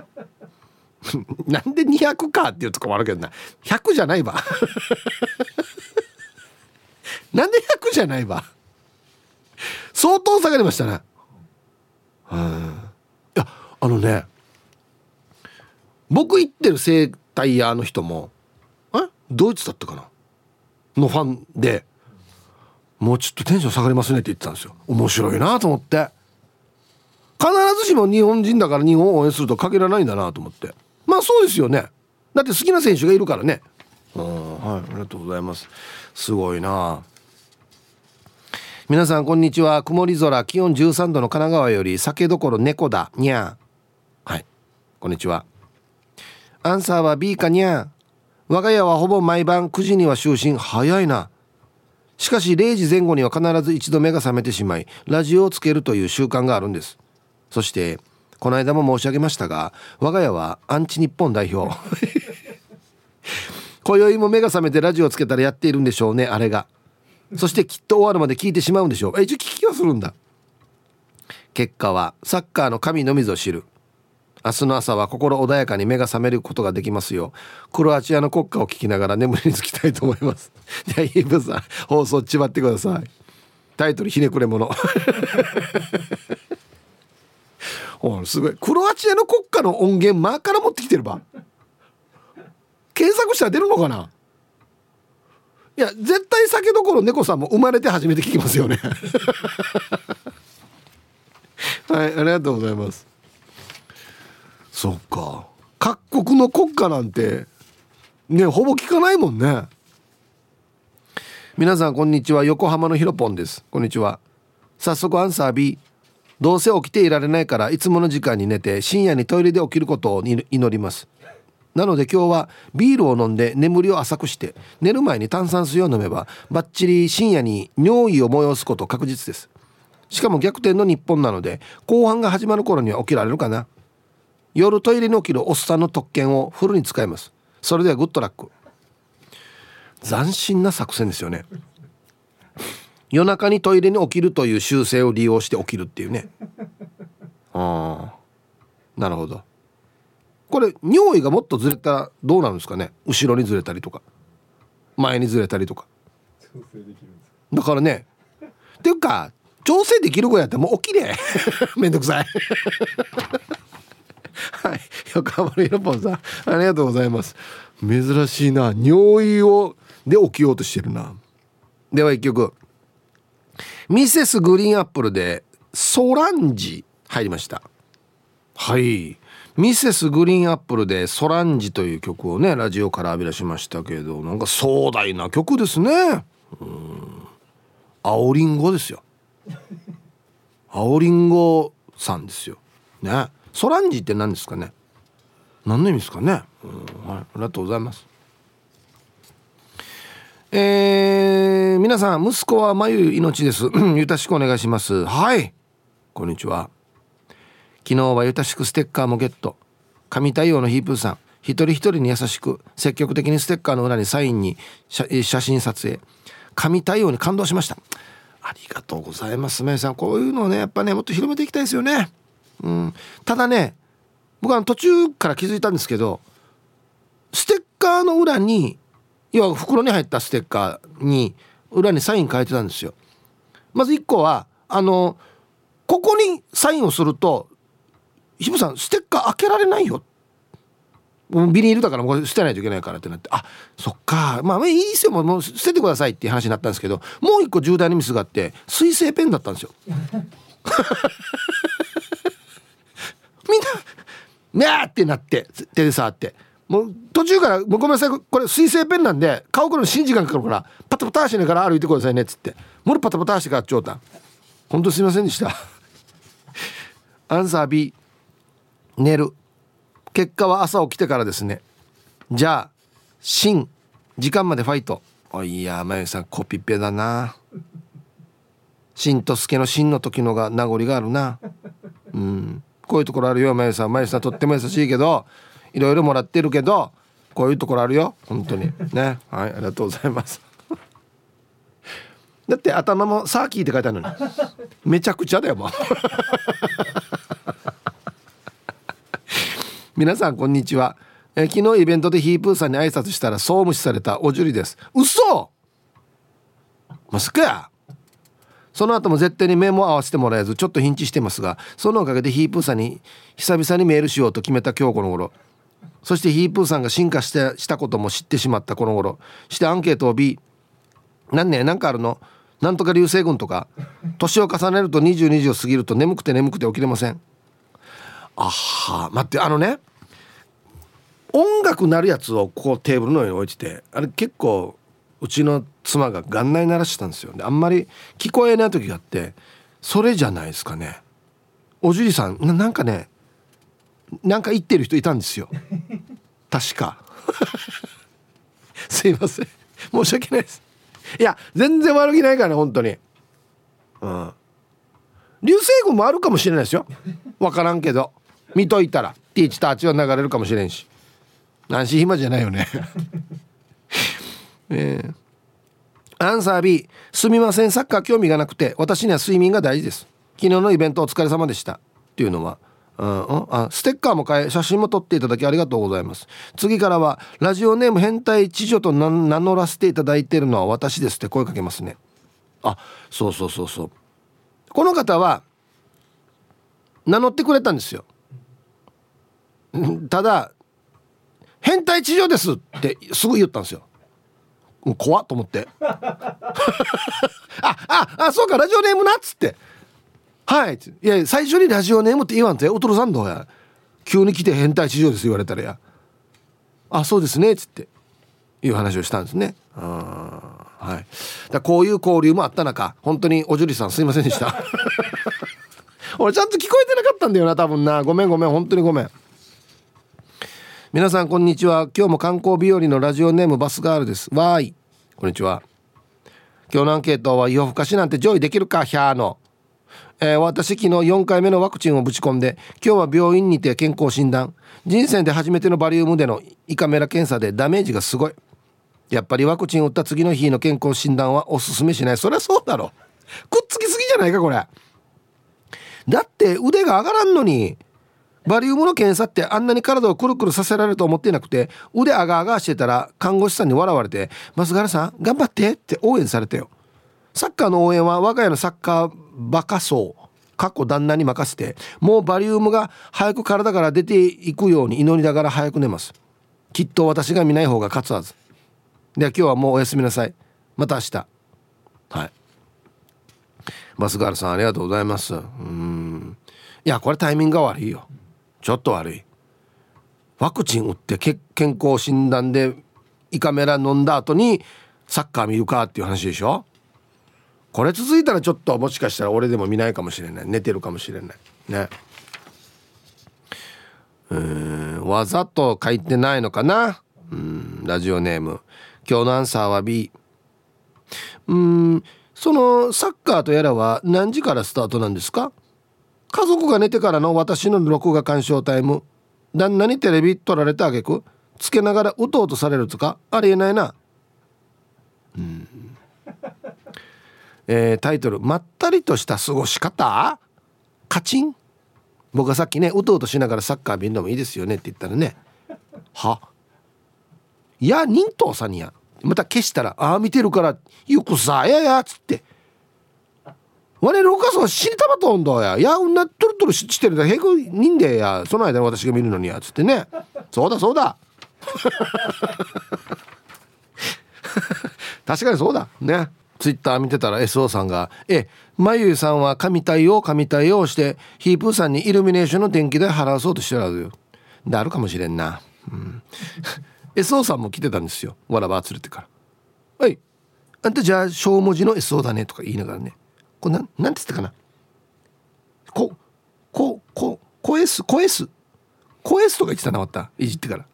なんで200かっていうとこもあるけどな。100じゃないわ。なんで100じゃないわ。相当下がりましたね。いやあのね僕行ってる整体屋の人もドイツだったかな？のファンでもうちょっとテンション下がりますねって言ってたんですよ。面白いなと思って。必ずしも日本人だから日本を応援すると限らないんだなと思って。まあそうですよね。だって好きな選手がいるからね。うん。はいありがとうございます。すごいな。皆さんこんにちは。曇り空。気温13度の神奈川より酒どころ猫だ。にゃー。はい。こんにちは。アンサーは B かにゃー我が家はほぼ毎晩9時には就寝。早いな。しかし0時前後には必ず一度目が覚めてしまいラジオをつけるという習慣があるんです。そしてこの間も申し上げましたが我が家はアンチ日本代表。今宵も目が覚めてラジオをつけたらやっているんでしょうねあれが。そしてきっと終わるまで聞いてしまうんでしょう。え一応聞きはするんだ。結果はサッカーの神のみぞ知る。明日の朝は心穏やかに目が覚めることができますよ。クロアチアの国歌を聞きながら眠りにつきたいと思います。じゃあイーブさん放送ちまってください。タイトルひねくれ者。おすごい。クロアチアの国歌の音源前から持ってきてるば。検索したら出るのかな。いや絶対酒どころ猫さんも生まれて初めて聞きますよね。はいありがとうございます。そっか。各国の国歌なんてねほぼ聞かないもんね。皆さんこんにちは。横浜のひろぽんです。こんにちは。早速アンサー B どうせ起きていられないからいつもの時間に寝て深夜にトイレで起きることを祈ります。なので今日はビールを飲んで眠りを浅くして寝る前に炭酸水を飲めばバッチリ深夜に尿意を催すこと確実です。しかも逆転の日本なので後半が始まる頃には起きられるかな。夜トイレに起きるおっさんの特権をフルに使います。それではグッドラック。斬新な作戦ですよね。夜中にトイレに起きるという習性を利用して起きるっていうね。ああ。なるほど。これ尿意がもっとずれたらどうなるんですかね？後ろにずれたりとか。前にずれたりとか。だからね。っていうか調整できる子やってもう起きれ。めんどくさいはい。横浜のヒロポンさんありがとうございます。珍しいな。尿意をで起きようとしてるな。では一曲。ミセスグリーンアップルでソランジ入りました。はい。ミセスグリーンアップルでソランジという曲をねラジオから浴び出しましたけどなんか壮大な曲ですね。うん。青りんごですよ。青りんごさんですよ。ね。ソランジって何ですかね？何の意味ですかね、うん、はい、ありがとうございます。えー、皆さん息子は眉命です。ゆたしくお願いします。はい。こんにちは。昨日はゆたしくステッカーもゲット。神対応のヒープーさん。一人一人に優しく積極的にステッカーの裏にサインに写真撮影。神対応に感動しました。ありがとうございますめいさん。こういうのをねやっぱねもっと広めていきたいですよね。うん。ただね僕は途中から気づいたんですけどステッカーの裏に要は袋に入ったステッカーに裏にサイン書いてたんですよ。まず1個はあのここにサインをするとひぶさんステッカー開けられないよ。ビニールだからもう捨てないといけないからってなってあそっか。まあいいですよ。もう捨ててくださいっていう話になったんですけどもう一個重大なミスがあって水性ペンだったんですよ みんな「ねー!」ってなって手で触って。もう途中から「ごめんなさいこれ水性ペンなんで顔くるの新時間かかるからパタパタしながら歩いてくださいね」っつって。もうパタパタしてからちょうた。ん本当すいませんでした。アンサー B 寝る。結果は朝起きてからですね。じゃあ新時間までファイト。おいやまゆさんコピペだな。新と助の新の時のが名残があるな。うん。こういうところあるよ。まゆさんまゆさんとっても優しいけどいろいろもらってるけどこういうところあるよ。本当に。ね。はいありがとうございます。だって頭もサーキーって書いてあるのに。めちゃくちゃだよもう。皆さんこんにちは、え昨日イベントでヒープーさんに挨拶したらそう無視されたおじゅりです。嘘！まさか！やその後も絶対に目も合わせてもらえずちょっとヒンチしてますがそのおかげでヒープーさんに久々にメールしようと決めた今日この頃。そしてヒープーさんが進化してしたことも知ってしまったこの頃。してアンケートを B 何ね何かあるの？なんとか流星群とか年を重ねると22時を過ぎると眠くて眠くて起きれません。あは待ってあのね音楽鳴るやつをこうテーブルの上に置いててあれ結構うちの妻が元内鳴らしてたんですよ。であんまり聞こえない時があってそれじゃないですかね。おじいさんなんかねなんか言ってる人いたんですよ。確か。すいません。申し訳ないです。いや全然悪気ないからね本当に。うん。流星群もあるかもしれないですよ。分からんけど。見といたら。ティーチターチは流れるかもしれんし。安心暇じゃないよねえー、アンサー B すみません。サッカー興味がなくて私には睡眠が大事です。昨日のイベントお疲れ様でした。っていうのは。うん、あステッカーも買え写真も撮っていただきありがとうございます。次からはラジオネーム変態知女と名乗らせていただいているのは私ですって声かけますね。あそうそうそうそう。この方は名乗ってくれたんですよ。ただ「変態地上です」ってすぐ言ったんですよ。怖っと思って。あああそうかラジオネームなっつって。はいいや最初にラジオネームって言わんておとろさんどうや。急に来て変態地上です言われたらや。あそうですねっつって。いう話をしたんですね。はい。だこういう交流もあった中本当におじゅりさんすいませんでした。俺ちゃんと聞こえてなかったんだよな多分な。ごめんごめん本当にごめん。皆さんこんにちは。今日も観光日和のラジオネームバスガールです。わーい。こんにちは。今日のアンケートは夜更かしなんて上位できるかヒャーの。えー、私昨日4回目のワクチンをぶち込んで今日は病院にて健康診断。人生で初めてのバリウムでの胃カメラ検査でダメージがすごい。やっぱりワクチン打った次の日の健康診断はおすすめしない。そりゃそうだろ。くっつきすぎじゃないかこれ。だって腕が上がらんのにバリウムの検査ってあんなに体をくるくるさせられると思ってなくて腕上が上がしてたら看護師さんに笑われて「増原さん頑張って」って応援されたよ。サッカーの応援は我が家のサッカーバカ層過去旦那に任せてもうバリウムが早く体から出ていくように祈りながら早く寝ます。きっと私が見ない方が勝つはず。では今日はもうおやすみなさい。また明日。はい。バスガールさんありがとうございます。うん。いやこれタイミングが悪いよ。ちょっと悪い。ワクチン打って健康診断で胃カメラ飲んだ後にサッカー見るかっていう話でしょ？これ続いたらちょっともしかしたら俺でも見ないかもしれない。寝てるかもしれない。ね。うんわざと書いてないのかな？うんラジオネーム。今日のアンサーは B うんそのサッカーとやらは何時からスタートなんですか？家族が寝てからの私の録画鑑賞タイム。旦那にテレビ撮られたあげくつけながらうとうとされるとかありえないな。うん。えー、タイトル「まったりとした過ごし方？カチン」僕がさっきねうとうとしながらサッカー見るのもいいですよねって言ったらね「は？いや忍冬さんにや。また消したら「ああ見てるからよくさやや」っつって「我のお母さんは死にたまとんだや。いやうんなトルトルしてるだへくにんでや。その間私が見るのにや」つってね。そうだそうだ。確かにそうだ。ね。ツイッター見てたら SO さんが「えまゆゆさんは神対応神対応してヒープーさんにイルミネーションの電気代払わそうとしてるはずよ」であるかもしれんな、うん、SO さんも来てたんですよ。わらば連れてから「はい。あんたじゃあ小文字の SO だね」とか言いながらね。これなんなんて言ったかな？ここここエスこエスこエスとか言ってたなまた。いじってから。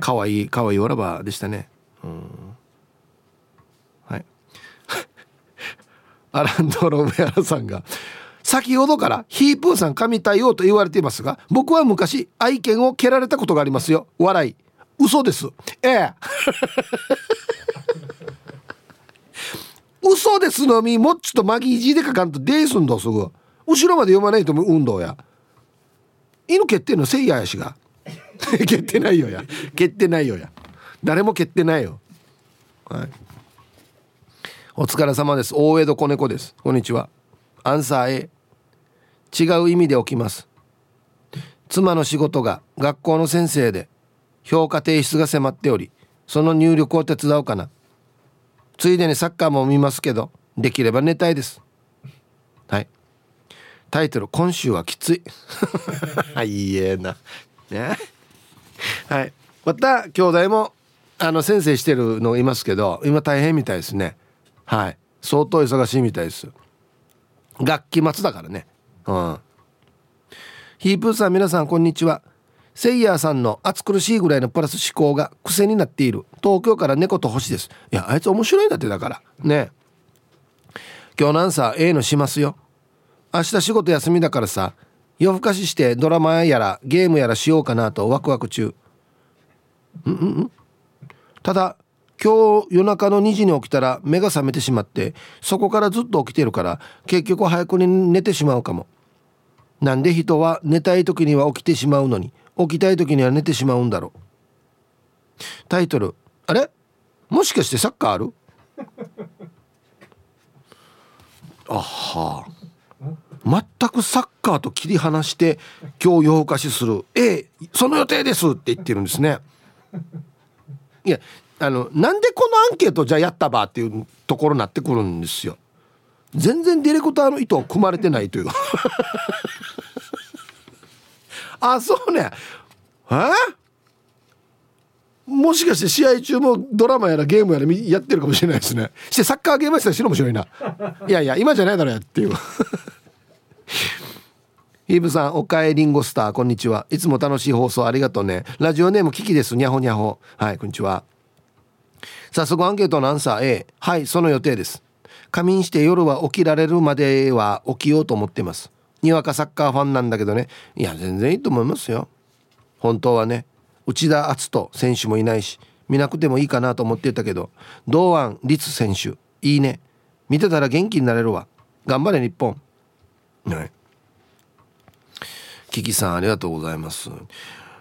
かわいいかわいいわらばでしたね。うん。はい。アランド・ロベアラさんが先ほどからヒープーさん神対応と言われていますが僕は昔愛犬を蹴られたことがありますよ。笑い。嘘です。ええ。嘘ですのみもっちとマギージで書かんとデースんどすぐ。後ろまで読まないと運動や。犬蹴ってんのせいややしが。蹴ってないよや。蹴ってないよや。誰も蹴ってないよ。はい。お疲れ様です。大江戸子猫です。こんにちは。アンサー A 違う意味で起きます。妻の仕事が学校の先生で評価提出が迫っておりその入力を手伝うかな。ついでにサッカーも見ますけどできれば寝たいです。はい。タイトル今週はきつい。いいえな。ね。はい。また兄弟もあの先生してるのいますけど今大変みたいですね。はい。相当忙しいみたいです。楽器末だからね。うん。ヒープーさん皆さんこんにちは。セイヤーさんの暑苦しいぐらいのプラス思考が癖になっている。東京から猫と星です。いやあいつ面白いんだってだから。ね。今日のアンサー A のしますよ。明日仕事休みだからさ夜更かししてドラマやらゲームやらしようかなとワクワク中。うんうんうん。ただ今日夜中の2時に起きたら目が覚めてしまってそこからずっと起きてるから結局早くに寝てしまうかも。なんで人は寝たい時には起きてしまうのに起きたい時には寝てしまうんだろう。タイトルあれ？もしかしてサッカーある？あはあ。全くサッカーと切り離して今日夜更かしする「ええその予定です」って言ってるんですね。いやあのなんでこのアンケートじゃやったばっていうところになってくるんですよ。全然ディレクターの意図を組まれてないという。あそうね。え？もしかして試合中もドラマやらゲームやらやってるかもしれないですね。してサッカーゲームやったら白面白いな。いやいや今じゃないだろやっていう。ヒーブさんおかえりんごスターこんにちは。いつも楽しい放送ありがとうね。ラジオネームキキです。にゃほにゃほ。はいこんにちは。早速アンケートのアンサー A はいその予定です。仮眠して夜は起きられるまでは起きようと思ってます。にわかサッカーファンなんだけどね。いや全然いいと思いますよ。本当はね内田篤人選手もいないし見なくてもいいかなと思ってたけど堂安律選手いいね。見てたら元気になれるわ。頑張れ日本。はいキキさんありがとうございます。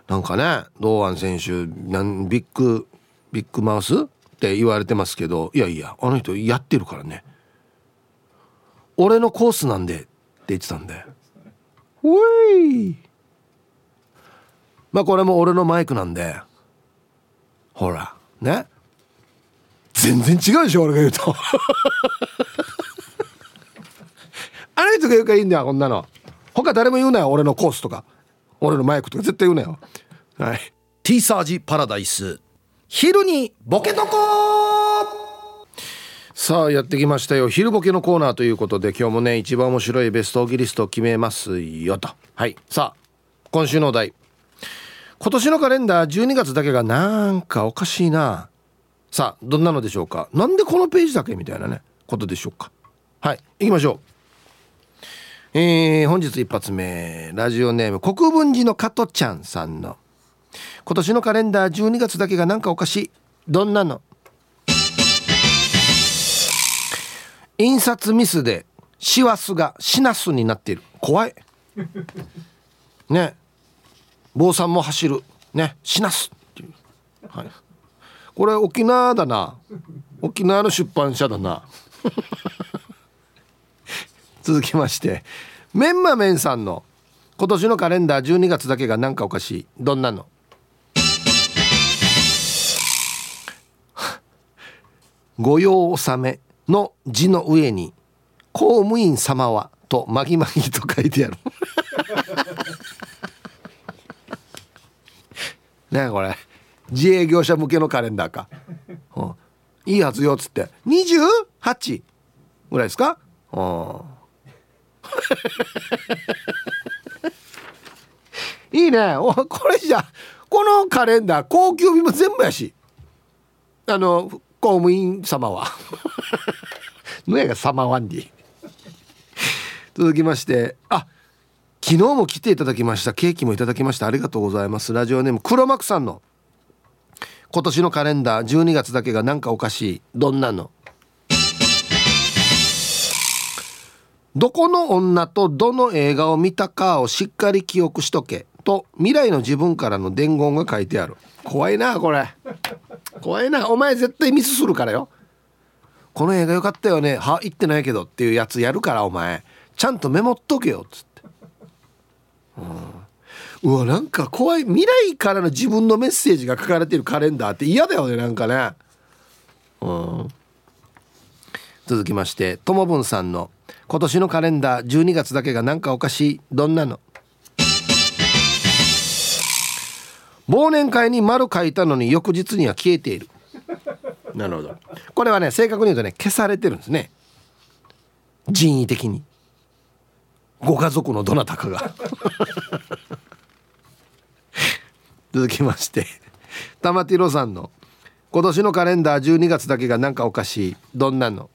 なんかね堂安選手なんビッグビッグマウスって言われてますけどいやいやあの人やってるからね。俺のコースなんでって言ってたんで。ウェイまあこれも俺のマイクなんで。ほら。ね。全然違うでしょ俺が言うと。あの人が言うからいいんだよこんなの。他誰も言うなよ俺のコースとか。俺のマイクとか絶対言うなよ。はい。T サージパラダイス。昼にボケとこさあやってきましたよ。昼ボケのコーナーということで今日もね一番面白いベストギリストを決めますよと。はい。さあ今週のお題。今年のカレンダー12月だけがなんかおかしいな。さあどんなのでしょうか？なんでこのページだけみたいなねことでしょうか？はい行きましょう。えー、本日一発目。ラジオネーム国分寺の加トちゃんさんの。今年のカレンダー12月だけがなんかおかしい。どんなの？印刷ミスで師走がシナスになっている。怖い。ね。坊さんも走る。ね。シナスっていう、はい、これ沖縄だな。沖縄の出版社だな。続きまして。メンマメンさんの。今年のカレンダー12月だけがなんかおかしい。どんなの？御用納め。の字の上に公務員様はとまぎまぎと書いてある。ねこれ。自営業者向けのカレンダーか、うん、いいはずよっつって。28? ぐらいですか？うん。いいね。おこれじゃこのカレンダー高級日も全部やし。あの公務員様は。のやが様ワンディ続きまして。あ昨日も来ていただきました。ケーキもいただきました。ありがとうございます。ラジオネーム黒幕さんの。今年のカレンダー12月だけがなんかおかしい。どんなの？どこの女とどの映画を見たかをしっかり記憶しとけ。と未来の自分からの伝言が書いてある。怖いなこれ。怖いな。お前絶対ミスするからよ。この映画良かったよね。は言ってないけどっていうやつやるからお前。ちゃんとメモっとけよ。っつって。うん。うわなんか怖い。未来からの自分のメッセージが書かれてるカレンダーって嫌だよねなんかね。うん。続きましてともぶんさんの今年のカレンダー12月だけがなんかおかしい。どんなの？忘年会に丸書いたのに翌日には消えている。なるほど。これはね正確に言うとね消されてるんですね。人為的に。ご家族のどなたかが。続きまして玉ティロさんの今年のカレンダー12月だけがなんかおかしい。どんなの？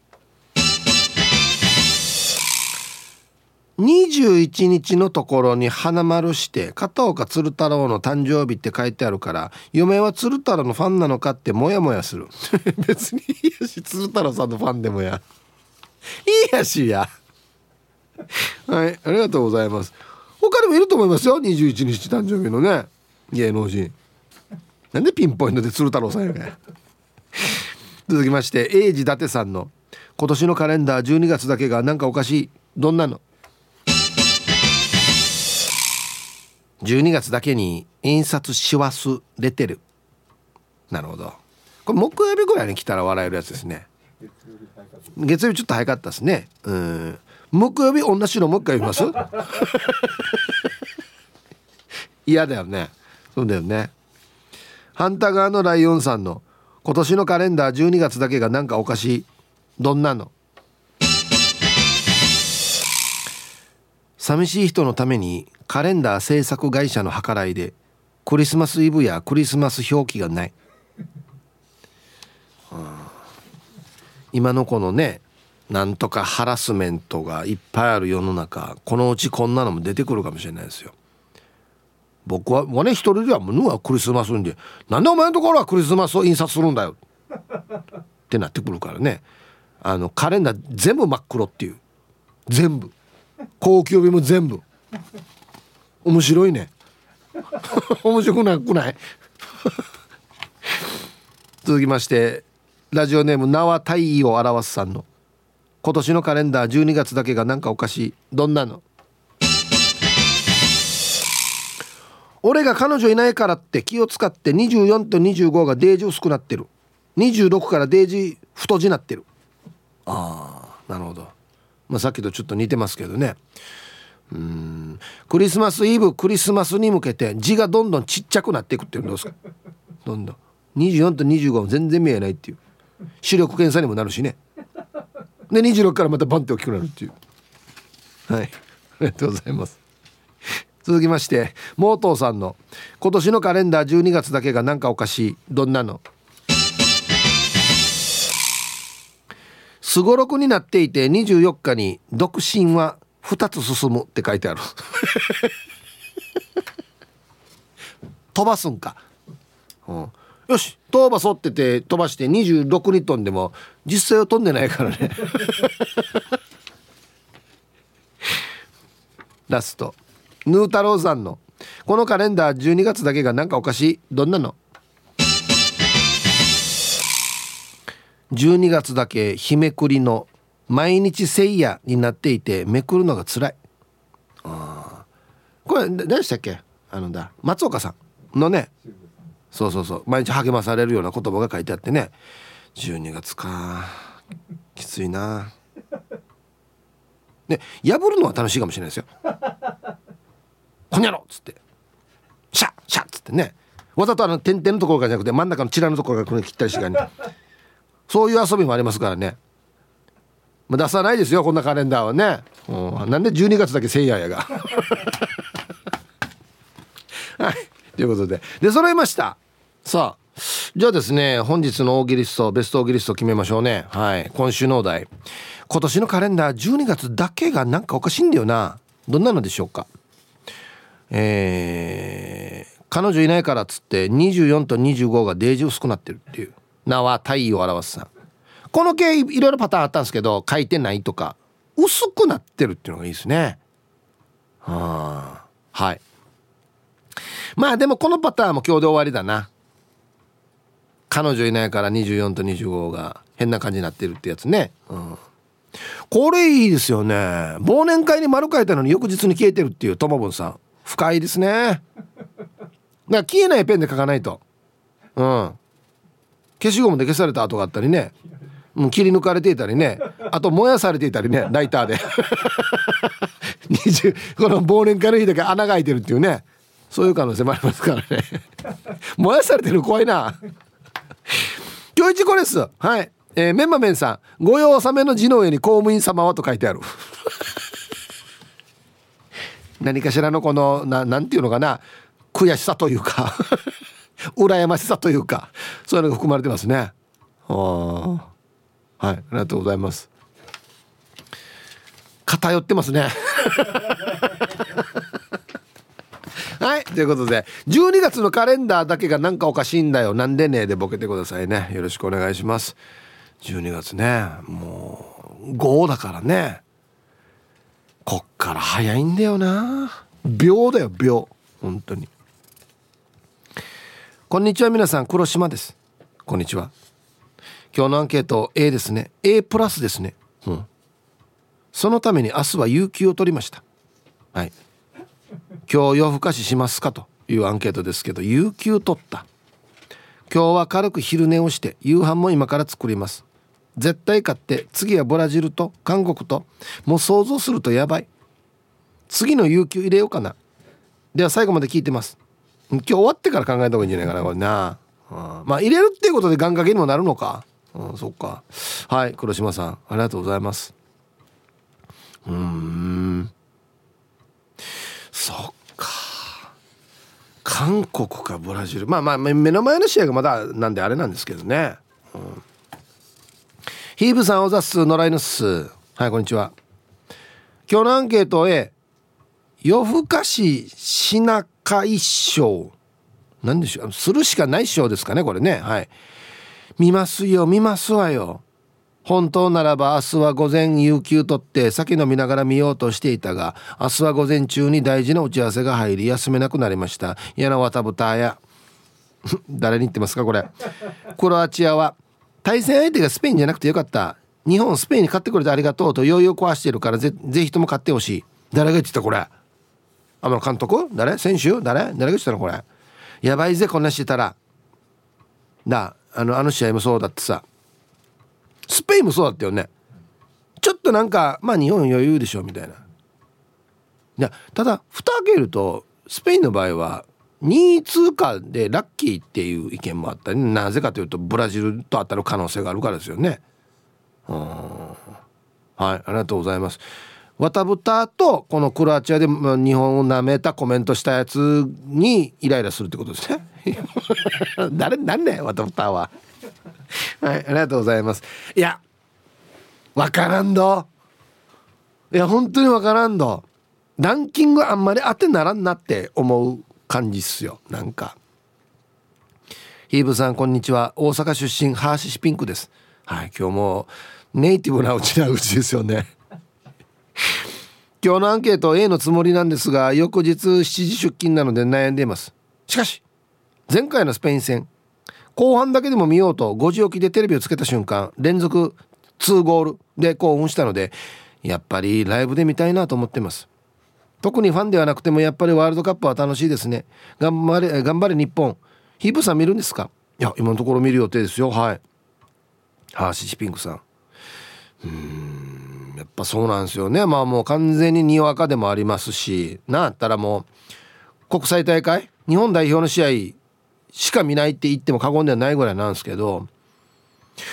21日のところに花丸して片岡鶴太郎の誕生日って書いてあるから嫁は鶴太郎のファンなのかってモヤモヤする。別にいいやし鶴太郎さんのファンでもや。いいやしや。はいありがとうございます。他にもいると思いますよ21日誕生日のね。芸能人。なんでピンポイントで鶴太郎さんやね続きまして英治伊達さんの今年のカレンダー12月だけがなんかおかしい。どんなの？12月だけに印刷し忘れてる。なるほど。これ木曜日ぐらいに来たら笑えるやつですね。月曜日ちょっと早かったですね。うん。木曜日同じのもう一回言います？嫌だよね。そうだよね。反対側のライオンさんの今年のカレンダー12月だけがなんかおかしい。どんなの？寂しい人のためにカレンダー制作会社の計らいでクリスマスイブやクリスマス表記がない、今のこのねなんとかハラスメントがいっぱいある世の中このうちこんなのも出てくるかもしれないですよ。僕はもうね一人ではもうはクリスマスんでなんでお前のところはクリスマスを印刷するんだよ。ってなってくるからね。あのカレンダー全部真っ黒っていう。全部。高級日も全部。面白いね。面白くなくない？続きましてラジオネーム縄太陽を表すさんの。今年のカレンダー12月だけがなんかおかしい。どんなの？俺が彼女いないからって気を使って24と25がデージ薄くなってる。26からデージ太字なってる。ああなるほど、まあ、さっきとちょっと似てますけどね。うん。クリスマスイブクリスマスに向けて字がどんどんちっちゃくなっていくっていうのどうですか？どんどん。24と25は全然見えないっていう。視力検査にもなるしね。で26からまたバンって大きくなるっていう。はい。ありがとうございます。続きましてモートーさんの今年のカレンダー12月だけがなんかおかしい。どんなの？すごろくになっていて24日に独身は2つ進むって書いてある。飛ばすんか、うん、よし飛ばそってて飛ばして26に飛んでも実際は飛んでないからね。ラスト。ヌー太郎さんの。このカレンダー12月だけがなんかおかしい。どんなの？12月だけ日めくりの毎日せいやになっていてめくるのが辛い。あこれ何でしたっけ？あのだ松岡さん。のね。そうそうそう。毎日励まされるような言葉が書いてあってね。12月か。きついな。ね破るのは楽しいかもしれないですよ「こんにゃろ!」っつって「シャッシャッ!」っつってね。わざとあの点々のところからじゃなくて真ん中のチラのところから切ったりしてからねそういう遊びもありますからね。まあ、出さないですよこんなカレンダーはね、うん、なんで12月だけせいややが。はい。ということで。で揃いました。さあじゃあですね本日の大喜利ストベスト大喜利スト決めましょうね。はい。今週のお題。今年のカレンダー12月だけがなんかおかしいんだよな。どんなのでしょうか。えー、彼女いないからっつって24と25がデージ薄くなってるっていう。名は太陽を表すさ。んこの系いろいろパターンあったんですけど書いてないとか薄くなってるっていうのがいいですね。はあ。はい。まあでもこのパターンも今日で終わりだな。彼女いないから24と25が変な感じになってるってやつね。うん。これいいですよね。忘年会に丸書いたのに翌日に消えてるっていうともぶんさん。深いですね。だから消えないペンで書かないと。うん。消しゴムで消された跡があったりね。うん、切り抜かれていたりね。あと燃やされていたりね。ライターで。この忘年会の日だけ穴が開いてるっていうね。そういう可能性もありますからね。燃やされてる怖いな。今日一これです。はい。えー、メンマメンさん。御用納めの字の上に公務員様はと書いてある。何かしらのこのななんていうのかな。悔しさというか。羨ましさというかそういうのが含まれてますね。あはいありがとうございます。偏ってますね。はいということで12月のカレンダーだけがなんかおかしいんだよ。なんでねでボケてくださいね。よろしくお願いします。12月ねもう5だからね。こっから早いんだよな。秒だよ秒。本当に。こんにちは皆さん。黒島です。こんにちは。今日のアンケート A ですね。A プラスですね。うん。そのために明日は有給を取りました。はい。今日夜更かししますかというアンケートですけど有給取った。今日は軽く昼寝をして夕飯も今から作ります。絶対買って次はブラジルと韓国ともう想像するとやばい。次の有給入れようかな。では最後まで聞いてます。今日終わってから考えた方がいいんじゃないかなこれな、うん、まあ入れるっていうことで願掛けにもなるのか。うんそっか。はい黒島さんありがとうございます。うん。そっか。韓国かブラジル。まあまあ目の前の試合がまだなんであれなんですけどね、うん、ヒーブさんおざす野良犬っす。はいこんにちは。今日のアンケート A 夜更かししなか一生何でしょう。するしかない賞ですかねこれね。はい。見ますよ見ますわよ。本当ならば明日は午前有給取って酒飲みながら見ようとしていたが明日は午前中に大事な打ち合わせが入り休めなくなりました。嫌なわたぶたや誰に言ってますかこれ。クロアチアは対戦相手がスペインじゃなくてよかった。日本スペインに勝ってくれてありがとうとよいよ壊してるからぜぜひとも勝ってほしい。誰が言ってたこれ。あの監督？誰？選手？誰？誰が言ったの？これ。やばいぜこんなしてたら。だあのあの試合もそうだってさ。スペインもそうだったよね。ちょっとなんかまあ日本余裕でしょみたいな。いやただ蓋開けるとスペインの場合は2位通過でラッキーっていう意見もあったりなぜかというとブラジルと当たる可能性があるからですよね。うん。はいありがとうございます。わたぶたとこのクロアチアで日本をなめたコメントしたやつにイライラするってことですね 誰なんねわたぶたは はい、ありがとうございます。いや、わからんど。いや、本当にわからんど。ランキングあんまり当てならんなって思う感じっすよ。なんか。ヒーブさん、こんにちは。大阪出身、ハーシシピンクです。はい、今日もネイティブなうちなうちですよね。今日のアンケート A のつもりなんですが、翌日7時出勤なので悩んでいます。しかし、前回のスペイン戦、後半だけでも見ようと5時起きでテレビをつけた瞬間連続2ゴールで興奮したのでやっぱりライブで見たいなと思ってます。特にファンではなくてもやっぱりワールドカップは楽しいですね。頑張れ頑張れ日本。ヒープさん見るんですか？いや今のところ見る予定ですよ。はい。ハーシシピンクさん。うん。やっぱそうなんですよね。まあもう完全ににわかでもありますしなあったらもう国際大会日本代表の試合しか見ないって言っても過言ではないぐらいなんですけど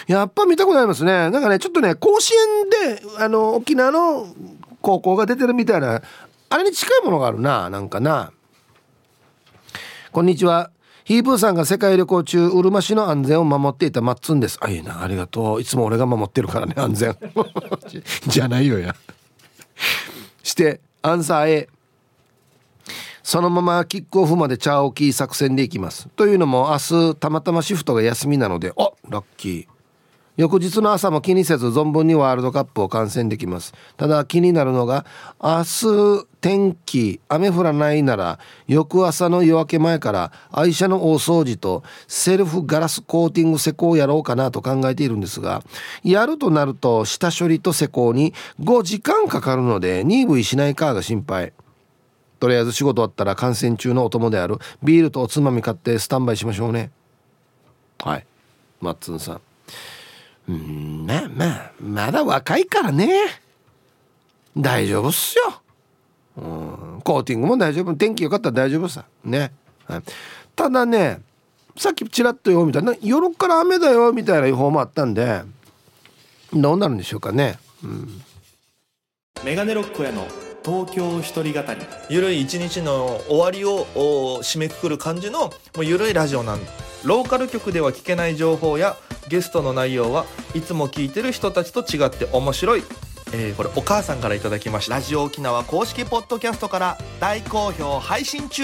やっぱ見たくなりますね。なんかねちょっとね甲子園であの沖縄の高校が出てるみたいなあれに近いものがあるななんかな。こんにちは。ヒープーさんが世界旅行中うるま市の安全を守っていたマッツンです。あいいな。ありがとう。いつも俺が守ってるからね安全。じゃないよや。してアンサー A そのままキックオフまでチャーオキー作戦でいきます。というのも明日たまたまシフトが休みなのであラッキー。翌日の朝も気にせず存分にワールドカップを観戦できます。ただ気になるのが明日天気雨降らないなら翌朝の夜明け前から愛車の大掃除とセルフガラスコーティング施工をやろうかなと考えているんですがやるとなると下処理と施工に5時間かかるので 2V しないかが心配。とりあえず仕事終わったら観戦中のお供であるビールとおつまみ買ってスタンバイしましょうね。はい。マッツンさん。うんまあまあまだ若いからね。大丈夫っすよ。うんコーティングも大丈夫。天気良かったら大丈夫さ。ね、はい、ただねさっきちらっとよみたいな夜から雨だよみたいな予報もあったんでどうなるんでしょうかね。うん。メガネロックへの東京一人語り。ゆるい一日の終わりを締めくくる感じのもうゆるいラジオなんローカル局では聞けない情報やゲストの内容はいつも聞いてる人たちと違って面白い。えーこれお母さんから頂きました。ラジオ沖縄公式ポッドキャストから大好評配信中。